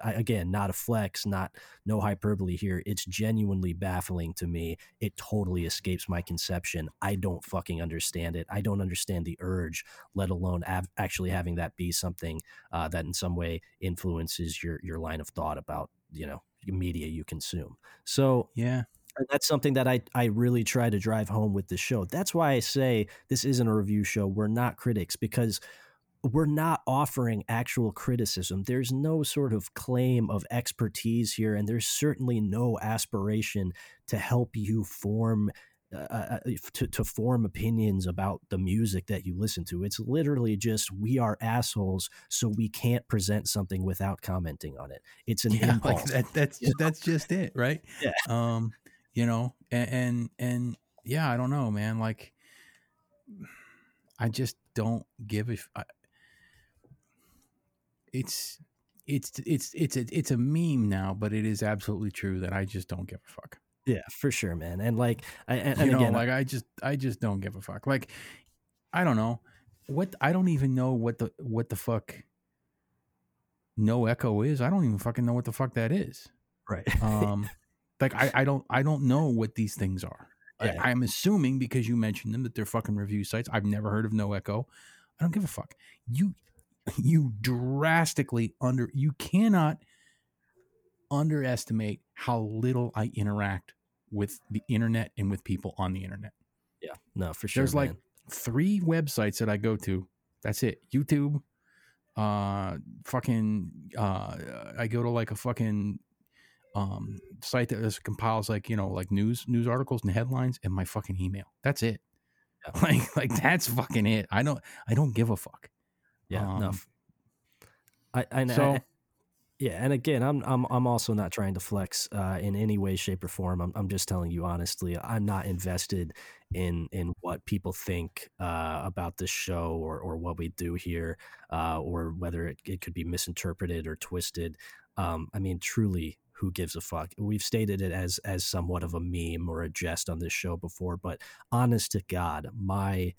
S2: again not a flex, not no hyperbole here. It's genuinely baffling to me. It totally escapes my conception. I don't fucking understand it. I don't understand the urge, let alone av- actually having that be something uh, that in some way influences your your line of thought about you know media you consume. So
S3: yeah,
S2: and that's something that I, I really try to drive home with the show. That's why I say this isn't a review show. We're not critics because we're not offering actual criticism. There's no sort of claim of expertise here, and there's certainly no aspiration to help you form. Uh, uh, uh to, to form opinions about the music that you listen to. It's literally just we are assholes, so we can't present something without commenting on it. It's an
S3: yeah,
S2: impulse.
S3: Like that, that's that's just it, right?
S2: Yeah.
S3: Um, you know and, and and yeah i don't know man like i just don't give a I, it's it's it's it's a it's a meme now but it is absolutely true that i just don't give a fuck.
S2: Yeah for sure man and like I, and,
S3: you know,
S2: again
S3: like i just i just don't give a fuck like i don't know what i don't even know what the what the fuck no echo is i don't even fucking know what the fuck that is.
S2: Right.
S3: Um like I, I don't I don't know what these things are. Yeah. I, am assuming because you mentioned them that they're fucking review sites. I've never heard of No Echo. I don't give a fuck. You you drastically under you cannot underestimate how little I interact with the internet and with people on the internet.
S2: Yeah, no, for sure.
S3: There's
S2: man.
S3: like three websites that I go to. That's it. YouTube, uh, fucking, uh, I go to like a fucking um, site that just compiles like you know like news news articles and headlines and my fucking email. That's it. Yeah. Like like that's fucking it. I don't I don't give a fuck.
S2: Yeah, um, no. I I,
S3: so,
S2: I, yeah, and again, I'm I'm I'm also not trying to flex uh, in any way, shape, or form. I'm I'm just telling you honestly, I'm not invested in in what people think uh, about this show or or what we do here, uh, or whether it, it could be misinterpreted or twisted. Um, I mean, truly, who gives a fuck. We've stated it as as somewhat of a meme or a jest on this show before but honest to god my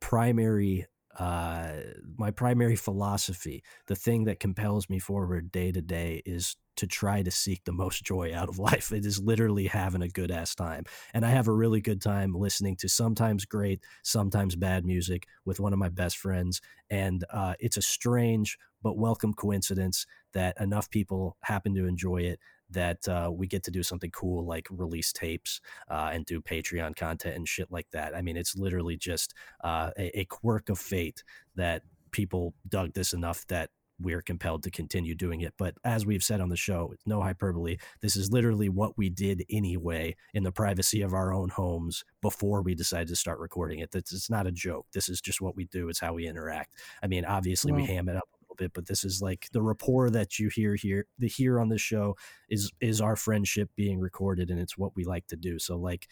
S2: primary uh my primary philosophy the thing that compels me forward day to day is to try to seek the most joy out of life. It is literally having a good ass time. And i have a really good time listening to sometimes great sometimes bad music with one of my best friends. And uh, it's a strange but welcome coincidence that enough people happen to enjoy it that uh, we get to do something cool like release tapes uh, and do Patreon content and shit like that. I mean, it's literally just uh, a, a, quirk of fate that people dug this enough that we're compelled to continue doing it. But as we've said on the show, no hyperbole, this is literally what we did anyway in the privacy of our own homes before we decided to start recording it. It's not a joke. This is just what we do. It's how we interact. I mean, obviously we ham it up a little bit, but this is like the rapport that you hear here, the here on this show is is our friendship being recorded, and it's what we like to do. So, like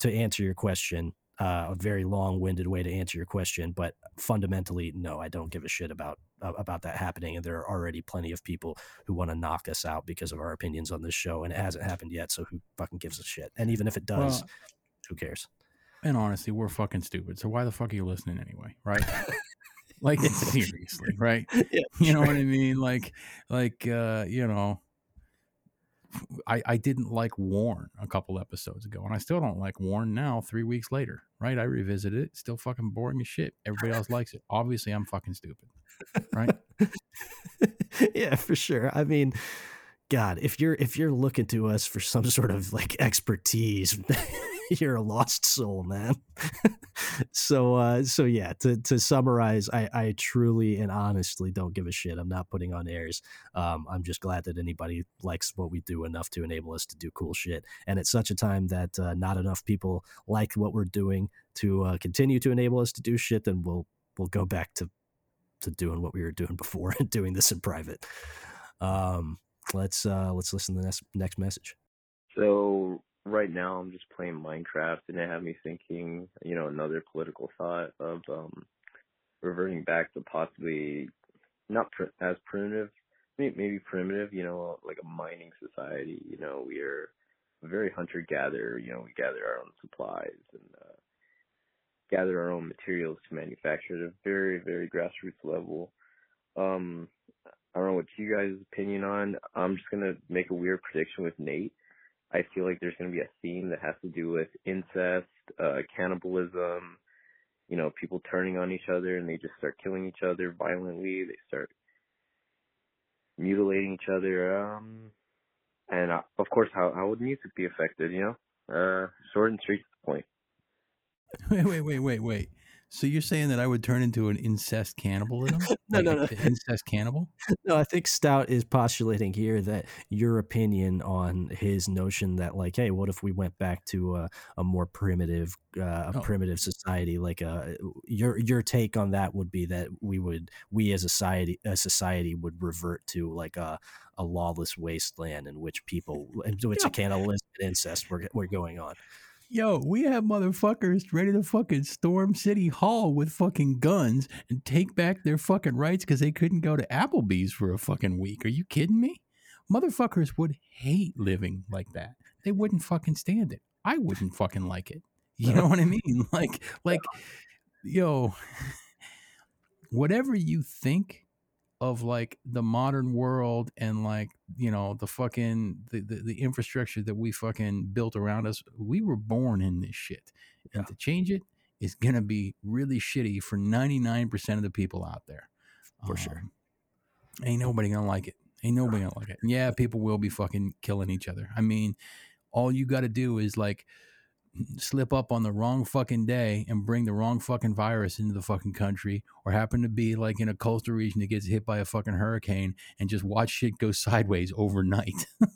S2: to answer your question, uh, a very long-winded way to answer your question, but fundamentally, no, I don't give a shit about about that happening. And there are already plenty of people who want to knock us out because of our opinions on this show, and it hasn't happened yet. So who fucking gives a shit? And even if it does, well, who cares?
S3: And honestly, we're fucking stupid. So why the fuck are you listening anyway? Right? Like seriously, right? Yeah, you know what I mean? Like, like uh, you know, I I didn't like Warn a couple episodes ago, and I still don't like Warn now. Three weeks later, right? I revisited it. Still fucking boring as shit. Everybody else likes it. Obviously, I'm fucking stupid, right?
S2: yeah, for sure. I mean. God, if you're if you're looking to us for some sort of like expertise, you're a lost soul, man. so uh so yeah, to to summarize, I I truly and honestly don't give a shit. I'm not putting on airs. Um I'm just glad that anybody likes what we do enough to enable us to do cool shit. And it's such a time that uh, not enough people like what we're doing to uh, continue to enable us to do shit, then we'll we'll go back to to doing what we were doing before and doing this in private. Um let's uh let's listen to the next next message.
S7: So right now I'm just playing Minecraft, and it had me thinking, you know, another political thought of um reverting back to possibly not pr- as primitive, maybe primitive, you know, like a mining society. You know, we are very hunter gatherer. You know, we gather our own supplies and uh, gather our own materials to manufacture at a very, very grassroots level. Um, I don't know what you guys' opinion on. I'm just gonna make a weird prediction with Nate. I feel like there's gonna be a theme that has to do with incest, uh, cannibalism, you know, people turning on each other and they just start killing each other violently. They start mutilating each other. Um, and uh, of course, how how would music be affected? You know, uh, short and straight to the point.
S3: Wait, wait, wait, wait, wait. So you're saying that I would turn into an incest cannibalism?
S2: No,
S3: Like
S2: no, no.
S3: incest cannibal?
S2: No, I think Stout is postulating here that your opinion on his notion that, like, hey, what if we went back to a, a more primitive, uh, a
S3: Oh.
S2: primitive society? Like, uh, your your take on that would be that we would, we as a society, a society would revert to like a, a lawless wasteland in which people, in which
S3: Yeah.
S2: a cannibalism and incest were were going on.
S3: Yo, we have motherfuckers ready to fucking storm City Hall with fucking guns and take back their fucking rights because they couldn't go to Applebee's for a fucking week. Are you kidding me? Motherfuckers would hate living like that. They wouldn't fucking stand it. I wouldn't fucking like it. You know what I mean? Like, like, yo, whatever you think of like the modern world and like you know the fucking the, the, the infrastructure that we fucking built around us we were born in this shit. And to change it is gonna be really shitty for 99% of the people out there.
S2: For sure.
S3: Um, ain't nobody gonna like it. Ain't nobody gonna like it. And yeah people will be fucking killing each other. I mean all you gotta do is like slip up on the wrong fucking day and bring the wrong fucking virus into the fucking country or happen to be like in a coastal region that gets hit by a fucking hurricane and just watch shit go sideways overnight.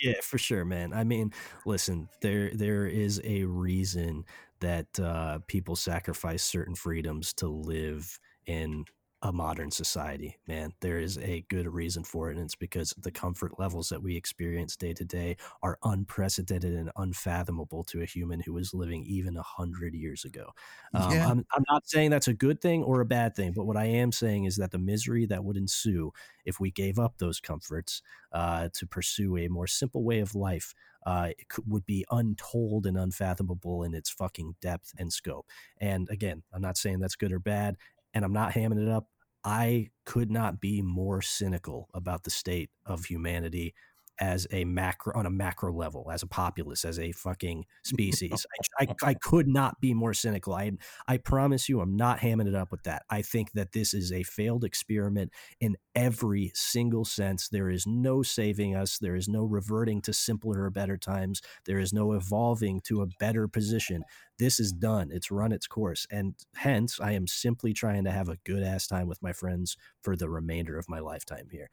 S2: Yeah, for sure, man. I mean, listen, there there is a reason that uh, people sacrifice certain freedoms to live in a modern society, man. There is a good reason for it, and it's because the comfort levels that we experience day to day are unprecedented and unfathomable to a human who was living even a hundred years ago. Um,
S3: Yeah.
S2: I'm, I'm not saying that's a good thing or a bad thing, but what I am saying is that the misery that would ensue if we gave up those comforts uh, to pursue a more simple way of life uh, could, would be untold and unfathomable in its fucking depth and scope. And again, I'm not saying that's good or bad, and I'm not hamming it up. I could not be more cynical about the state of humanity as a macro on a macro level, as a populace, as a fucking species. I, I, I could not be more cynical. I I promise you, I'm not hamming it up with that. I think that this is a failed experiment in every single sense. There is no saving us. There is no reverting to simpler or better times. There is no evolving to a better position. This is done. It's run its course. And hence, I am simply trying to have a good ass time with my friends for the remainder of my lifetime here.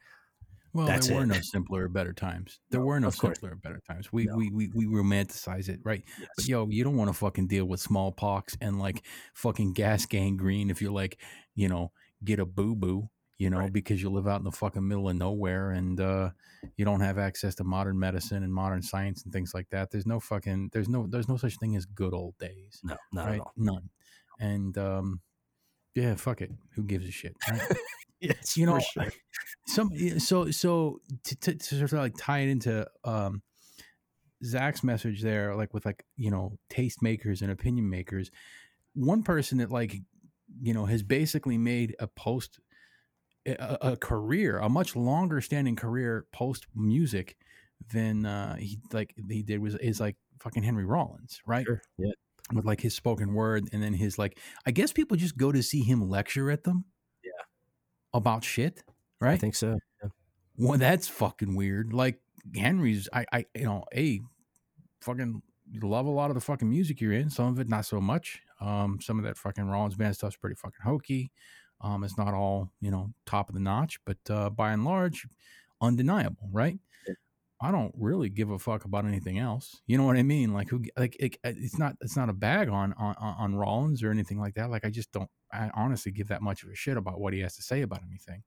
S3: Well,
S2: That's
S3: there were
S2: it.
S3: no simpler or better times. There were no
S2: of course.
S3: simpler or better times. We,
S2: No.
S3: we we we romanticize it, right? But yo, you don't want to fucking deal with smallpox and like fucking gas gangrene if you're like, you know, get a boo boo, you know,
S2: Right.
S3: because you live out in the fucking middle of nowhere and uh, you don't have access to modern medicine and modern science and things like that. There's no fucking there's no there's no such thing as good old days,
S2: No, not
S3: right?
S2: at all.
S3: None. And um, yeah, fuck it. Who gives a shit? Right?
S2: Yes,
S3: you know
S2: sure.
S3: some so so to, to, to sort of like tie it into um zach's message there like with like you know taste makers and opinion makers one person that like you know has basically made a post a, a career a much longer standing career post music than uh he like he did was is like fucking henry rollins right
S2: Sure. Yeah.
S3: with like his spoken word and then his like i guess people just go to see him lecture at them. About shit right
S2: I think so. Yeah.
S3: well, that's fucking weird. Like Henry's, I, I, you know, a fucking love a lot of the fucking music you're in. Some of it not so much. Um, some of that fucking Rollins band stuff's pretty fucking hokey. Um, it's not all you know top of the notch, but uh, by and large, undeniable, right?
S2: Yeah.
S3: I don't really give a fuck about anything else. You know what I mean? Like who? Like it, it's not. It's not a bag on on on Rollins or anything like that. Like I just don't. I honestly give that much of a shit about what he has to say about anything.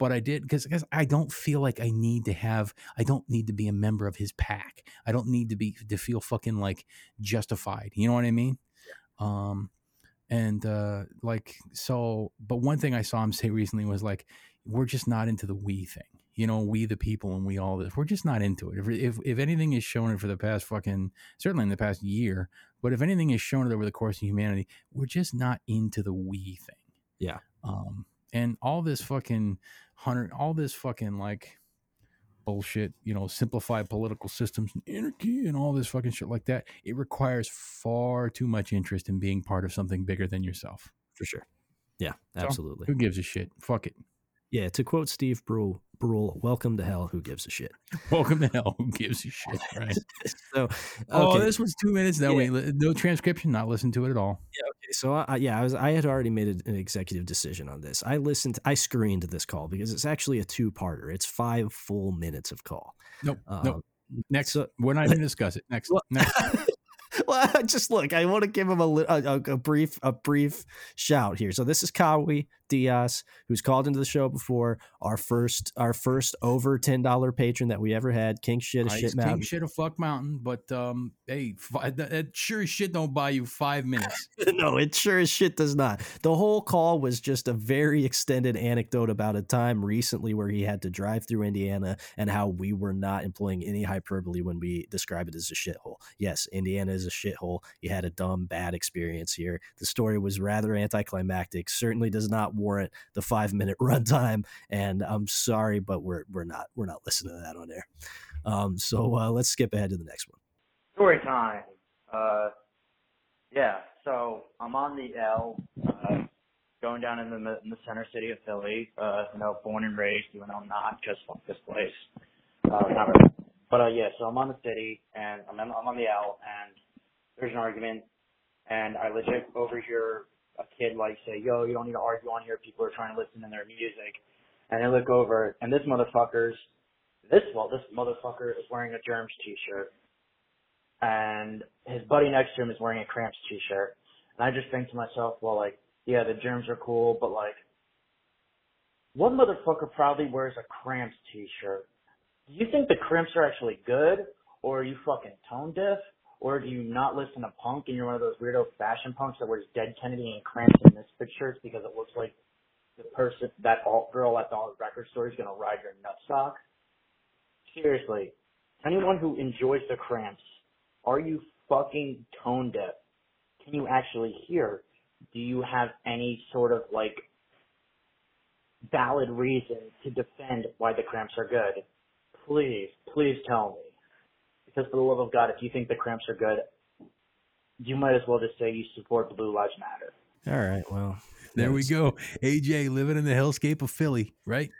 S3: but I did because I don't feel like I need to have. I don't need to be a member of his pack. I don't need to be to feel fucking like justified. You know what I mean? Um, and uh, like so. But one thing I saw him say recently was like, "We're just not into the we thing." You know, we the people and we all this. We're just not into it. If if, if anything is shown for the past fucking certainly in the past year, but if anything is shown over the course of humanity, we're just not into the we thing.
S2: Yeah.
S3: Um, and all this fucking hundred, all this fucking like bullshit, you know, simplified political systems and anarchy and all this fucking shit like that. It requires far too much interest in being part of something bigger than yourself.
S2: For sure. Yeah,
S3: So,
S2: absolutely.
S3: who gives a shit? Fuck it.
S2: Yeah, to quote Steve Brule, Brule, welcome to hell. Who gives a shit?
S3: Welcome to hell. Who gives a shit? Right.
S2: So,
S3: Oh, this was two minutes. No,
S2: Yeah.
S3: wait, no transcription. Not listen to it at all. Yeah.
S2: Okay, so I, I- yeah, I was I had already made an executive decision on this. I listened, I screened this call because it's actually a two-parter. It's five full minutes of call.
S3: Nope.
S2: Um,
S3: nope. Next,
S2: so-
S3: we're not even gonna discuss it. Next.
S2: Well-
S3: Next.
S2: well, just look. I want to give him a, a, a- a brief a brief shout here. So this is Kawi Diaz, who's called into the show before. Our first our first over ten dollar patron that we ever had. King shit a shit
S3: King
S2: mountain.
S3: shit a fuck mountain, but um, hey, fi- that sure as shit don't buy you five minutes.
S2: no, it sure as shit does not. The whole call was just a very extended anecdote about a time recently where he had to drive through Indiana and how we were not employing any hyperbole when we describe it as a shithole. Yes, Indiana is a shithole. He had a dumb, bad experience here. The story was rather anticlimactic. Certainly does not warrant the five minute runtime. And I'm sorry, but we're we're not we're not listening to that on air. Um, so uh, let's skip ahead to the next one.
S8: Story time. Uh, yeah, so I'm on the L, uh, going down in the in the center city of Philly. Uh, you know, born and raised, even though I'm not, because fuck this place. Uh, not really. But uh, yeah, so I'm on the city, and I'm on, I'm on the L, and there's an argument, and I legit overhear a kid like say, "Yo, you don't need to argue on here. People are trying to listen to their music." And I look over, and this motherfucker's this well, this motherfucker is wearing a Germs t-shirt and his buddy next to him is wearing a Cramps t-shirt. And I just think to myself, well, like, yeah, the germs are cool, but like, what motherfucker probably wears a Cramps t-shirt? Do you think the Cramps are actually good, or are you fucking tone deaf, or do you not listen to punk and you're one of those weirdo fashion punks that wears Dead Kennedy and Cramps and Misfit shirts because it looks like the person, that alt girl at the record store is gonna ride your nutsock? Seriously, anyone who enjoys the Cramps are you fucking tone deaf? Can you actually hear? Do you have any sort of like valid reason to defend why the cramps are good? Please, please tell me. Because for the love of God, if you think the cramps are good, you might as well just say you support Blue Lives Matter.
S2: All right, well,
S3: There we go. AJ living in the hellscape of Philly, right?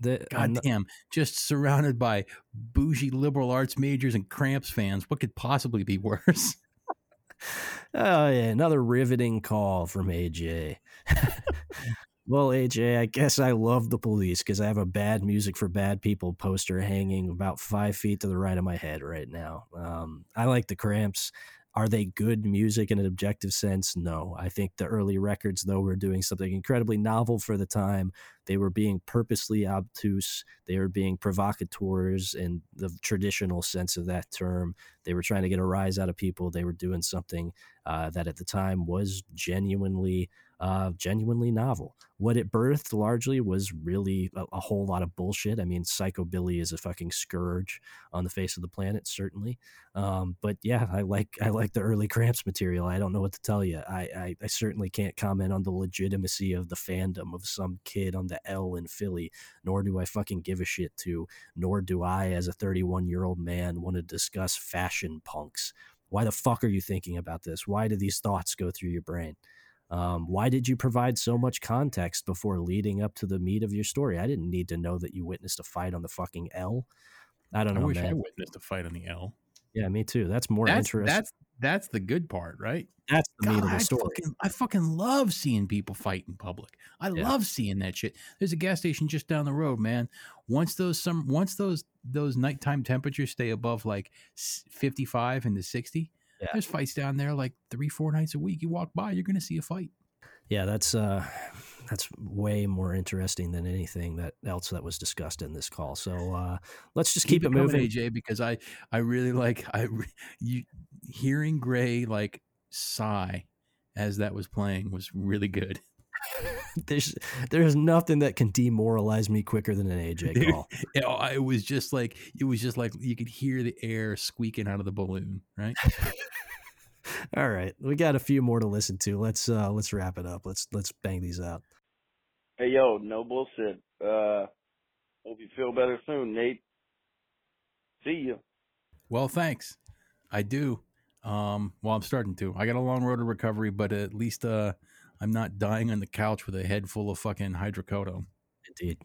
S2: The,
S3: God
S2: ano-
S3: damn, just surrounded by bougie liberal arts majors and Cramps fans. What could possibly be worse?
S2: Oh yeah, another riveting call from AJ. well, AJ, I guess I love the police because I have a bad music for bad people poster hanging about five feet to the right of my head right now. Um, I like the Cramps. Are they good music in an objective sense? No. I think the early records, though, were doing something incredibly novel for the time. They were being purposely obtuse. They were being provocateurs in the traditional sense of that term. They were trying to get a rise out of people. They were doing something uh, that at the time was genuinely uh, genuinely novel. What it birthed largely was really a, a whole lot of bullshit. I mean, psychobilly is a fucking scourge on the face of the planet, certainly. Um, but yeah, I like I like the early Cramps material. I don't know what to tell you. I, I I certainly can't comment on the legitimacy of the fandom of some kid on the L in Philly. Nor do I fucking give a shit to. Nor do I, as a 31 year old man, want to discuss fashion punks. Why the fuck are you thinking about this? Why do these thoughts go through your brain? Um, why did you provide so much context before leading up to the meat of your story? I didn't need to know that you witnessed a fight on the fucking L. I don't
S3: I
S2: know,
S3: wish I
S2: man.
S3: witnessed a fight on the L.
S2: Yeah, me too. That's more
S3: That's
S2: interesting.
S3: that's that's the good part, right?
S2: That's the meat of the
S3: I
S2: story.
S3: fucking, I fucking love seeing people fight in public. I
S2: Yeah.
S3: love seeing that shit. There's a gas station just down the road, man. Once those some once those those nighttime temperatures stay above like 55 and to 60,
S2: Yeah.
S3: there's fights down there like three four nights a week. You walk by, you're gonna see a fight.
S2: Yeah, that's uh that's way more interesting than anything that else that was discussed in this call. So uh, let's just keep,
S3: keep
S2: it
S3: coming,
S2: moving.
S3: AJ, because I I really like I you hearing Gray like sigh as that was playing was really good.
S2: there's there's nothing that can demoralize me quicker than an AJ
S3: There-
S2: call.
S3: It, it was just like it was just like you could hear the air squeaking out of the balloon, right?
S2: All right, we got a few more to listen to. Let's uh let's wrap it up. Let's let's bang these out.
S9: Hey yo, no bullshit. Uh, hope you feel better soon, Nate. See you.
S3: Well, thanks. I do. Um, well, I'm starting to. I got a long road to recovery, but at least uh, I'm not dying on the couch with a head full of fucking hydrocodone.
S2: Indeed.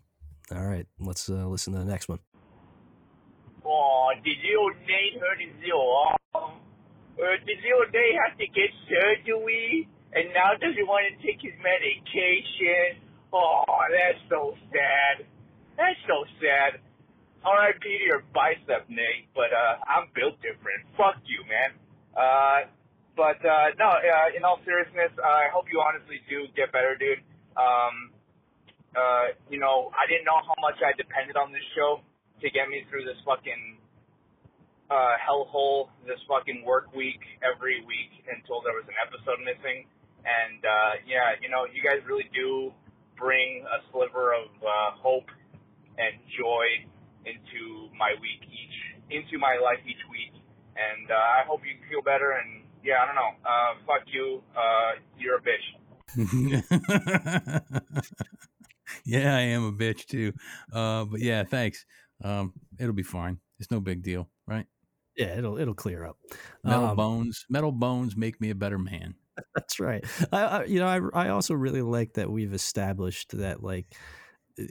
S2: All right, let's uh, listen to the next one.
S10: Oh, did you Nate hurt his arm? Or did you Nate have to get surgery? And now does he want to take his medication? Oh, that's so sad. That's so sad. R.I.P. to your bicep, Nate, but uh, I'm built different. Fuck you, man. Uh, but uh, no, uh, in all seriousness, I hope you honestly do get better, dude. Um, uh, you know, I didn't know how much I depended on this show to get me through this fucking uh, hellhole, this fucking work week every week until there was an episode missing. And uh, yeah, you know, you guys really do bring a sliver of uh, hope and joy into my week each, into my life each week. And uh, I hope you feel better. And yeah, I don't know. Uh, fuck you. Uh, you're a bitch.
S3: yeah, I am a bitch too. Uh, but yeah, thanks. Um, it'll be fine. It's no big deal, right?
S2: Yeah, it'll it'll clear up.
S3: Metal
S2: Um,
S3: bones, metal bones make me a better man.
S2: That's right. I, I you know I I also really like that we've established that like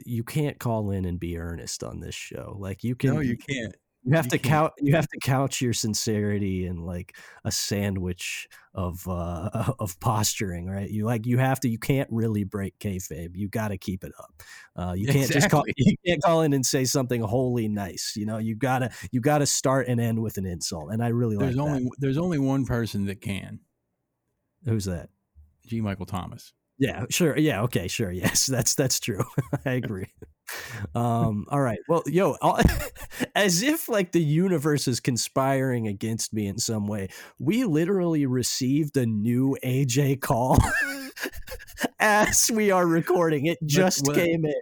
S2: you can't call in and be earnest on this show. Like you can
S3: No, you can't.
S2: You have
S3: You
S2: to count. You have to couch your sincerity in like a sandwich of uh of posturing, right? You like you have to. You can't really break kayfabe. You got to keep it up. Uh, you can't just call. You can't call in and say something wholly nice. You know, you gotta you gotta start and end with an insult. And I really
S3: There's
S2: like
S3: only there's only one person that can.
S2: Who's that?
S3: G. Michael Thomas.
S2: Yeah, sure. Yeah, okay, sure. Yes, that's that's true. I agree. Um, all right. Well, yo, as if like the universe is conspiring against me in some way. We literally received a new AJ call as we are recording. It just came in.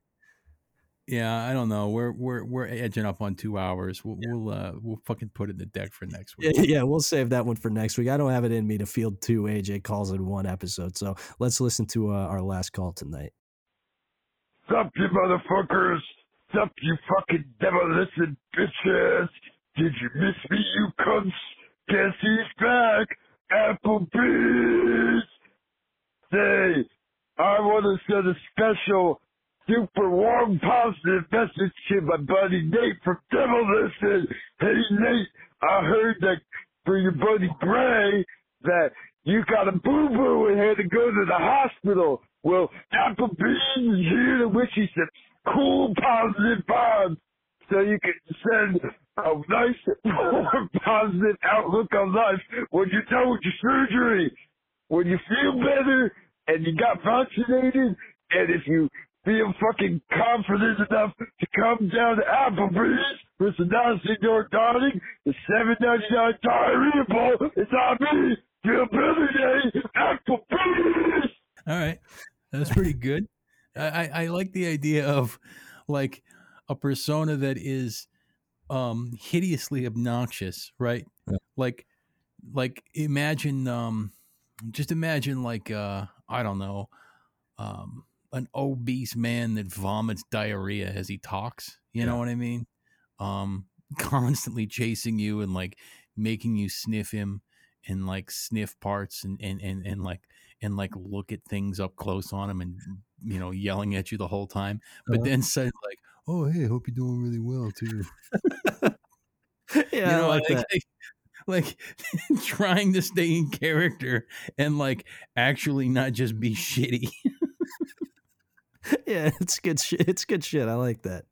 S3: Yeah, I don't know. We're we're we're edging up on two hours. We'll we'll uh, we'll fucking put it in the deck for next week.
S2: Yeah, yeah, we'll save that one for next week. I don't have it in me to field two AJ calls in one episode. So let's listen to uh, our last call tonight.
S11: Sup, you motherfuckers! Sup, you fucking devil-listen bitches! Did you miss me, you cunts? Guess he's back! Applebee's! Say, I want to send a special, super warm, positive message to my buddy Nate from Listen. Hey, Nate, I heard that for your buddy Gray that you got a boo-boo and had to go to the hospital. Well, Applebee's is here to wish you some cool, positive vibes so you can send a nice, positive outlook on life when you're done with your surgery. When you feel better and you got vaccinated and if you feel fucking confident enough to come down to Applebee's some nice indoor dining, the seven ninety nine diarrhea bowl it's on me. Feel better, eh? Nate. Applebee's.
S3: All right, that's pretty good. I, I like the idea of like a persona that is um hideously obnoxious, right? Like like imagine um just imagine like uh I don't know um an obese man that vomits diarrhea as he talks. You know what I mean? Um constantly chasing you and like making you sniff him and like sniff parts and and and, and like and like look at things up close on him and you know yelling at you the whole time but
S2: Uh-huh.
S3: then say like oh hey hope you're doing really well too
S2: Yeah, I like that.
S3: like, like trying to stay in character and like actually not just be shitty
S2: yeah, it's good shit. It's good shit. I like that.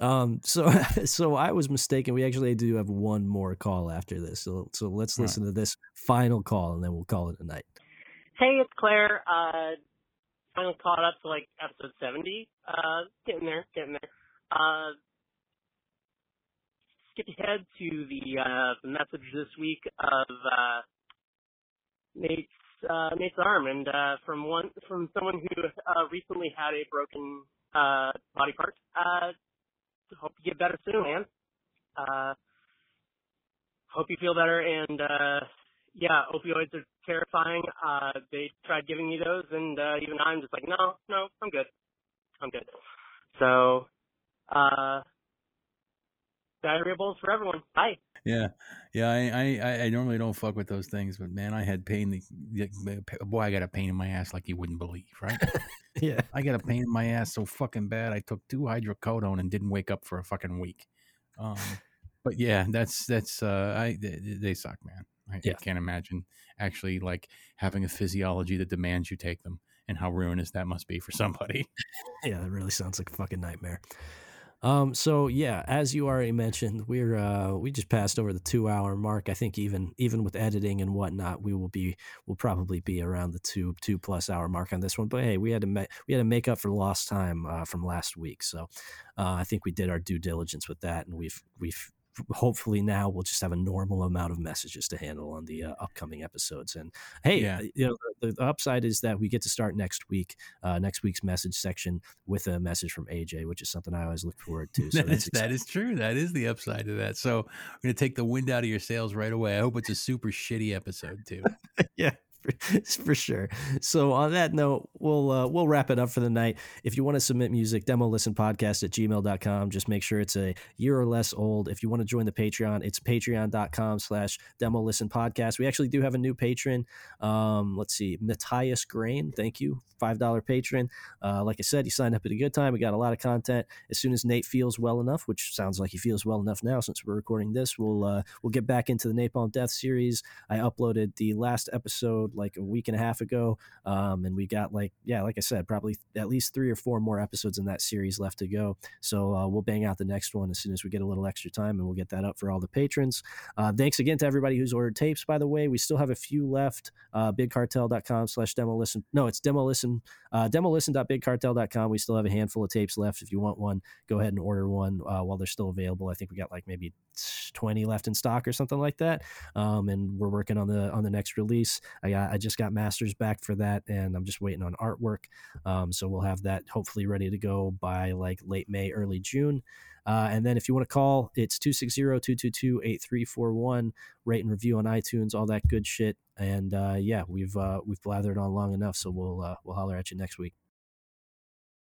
S2: Um, so so I was mistaken. We actually do have one more call after this. So so let's
S3: All right.
S2: listen to this final call and then we'll call it a night.
S12: Hey, it's Claire. Uh, finally caught up to like episode 70. Uh, getting there, getting there. Uh, skip ahead to the uh, the message this week of uh, Nate's uh, Nate's arm, and uh, from one from someone who uh, recently had a broken uh, body part. Uh, hope you get better soon, man. Uh, hope you feel better, and uh, yeah, opioids are terrifying. Uh, they tried giving me those, and uh, even I'm just like, no, no, I'm good. I'm good. So, uh, diarrhea bowls for everyone. Bye.
S3: Yeah, yeah. I, I, I normally don't fuck with those things, but man, I had pain. The, the- boy, I got a pain in my ass like you wouldn't believe, right?
S2: yeah,
S3: I got a pain in my ass so fucking bad. I took two hydrocodone and didn't wake up for a fucking week. Um, but yeah, that's that's uh, I they, they suck, man. I,
S2: Yeah.
S3: I can't imagine actually like having a physiology that demands you take them, and how ruinous that must be for somebody.
S2: yeah, that really sounds like a fucking nightmare. Um, so yeah, as you already mentioned, we're uh, we just passed over the two hour mark. I think even even with editing and whatnot, we will be we'll probably be around the two two plus hour mark on this one. But hey, we had to ma- we had to make up for lost time uh, from last week, so uh, I think we did our due diligence with that, and we've we've hopefully now we'll just have a normal amount of messages to handle on the uh, upcoming episodes. And hey,
S3: Yeah.
S2: you know the, the upside is that we get to start next week, uh, next week's message section with a message from AJ, which is something I always look forward to. So
S3: that, is, that is true. That is the upside of that. So I'm gonna take the wind out of your sails right away. I hope it's a super shitty episode too.
S2: yeah for, sure. So on that note we'll uh, we'll wrap it up for the night. If you want to submit music demo listen podcast at gmail.com just make sure it's a year or less old. If you want to join the patreon it's patreon.com slash demo listen podcast we actually do have a new patron. Um let's see matthias grain. Thank you. Five dollar patron. Uh like i said you signed up at a good time. We got a lot of content. As soon as nate feels well enough which sounds like he feels well enough now since we're recording this we'll uh we'll get back into the napalm death series. I uploaded the last episode like a week and a half ago, um, and we got like yeah, like I said, probably at least three or four more episodes in that series left to go. So uh, we'll bang out the next one as soon as we get a little extra time, and we'll get that up for all the patrons. Uh, thanks again to everybody who's ordered tapes. By the way, we still have a few left. Uh, bigcartel.com slash demo listen. No, it's demo listen. Uh, demolisten.bigcartel.com. We still have a handful of tapes left. If you want one, go ahead and order one uh, while they're still available. I think we got like maybe 20 left in stock or something like that um, and we're working on the on the next release. I got, I just got masters back for that, and I'm just waiting on artwork. Um, so we'll have that hopefully ready to go by like late May, early June. Uh, and then if you want to call, it's 260-222-8341. Rate and review on iTunes, all that good shit. And uh, yeah, we've uh, we've blathered on long enough, so we'll uh, we'll holler at you next week.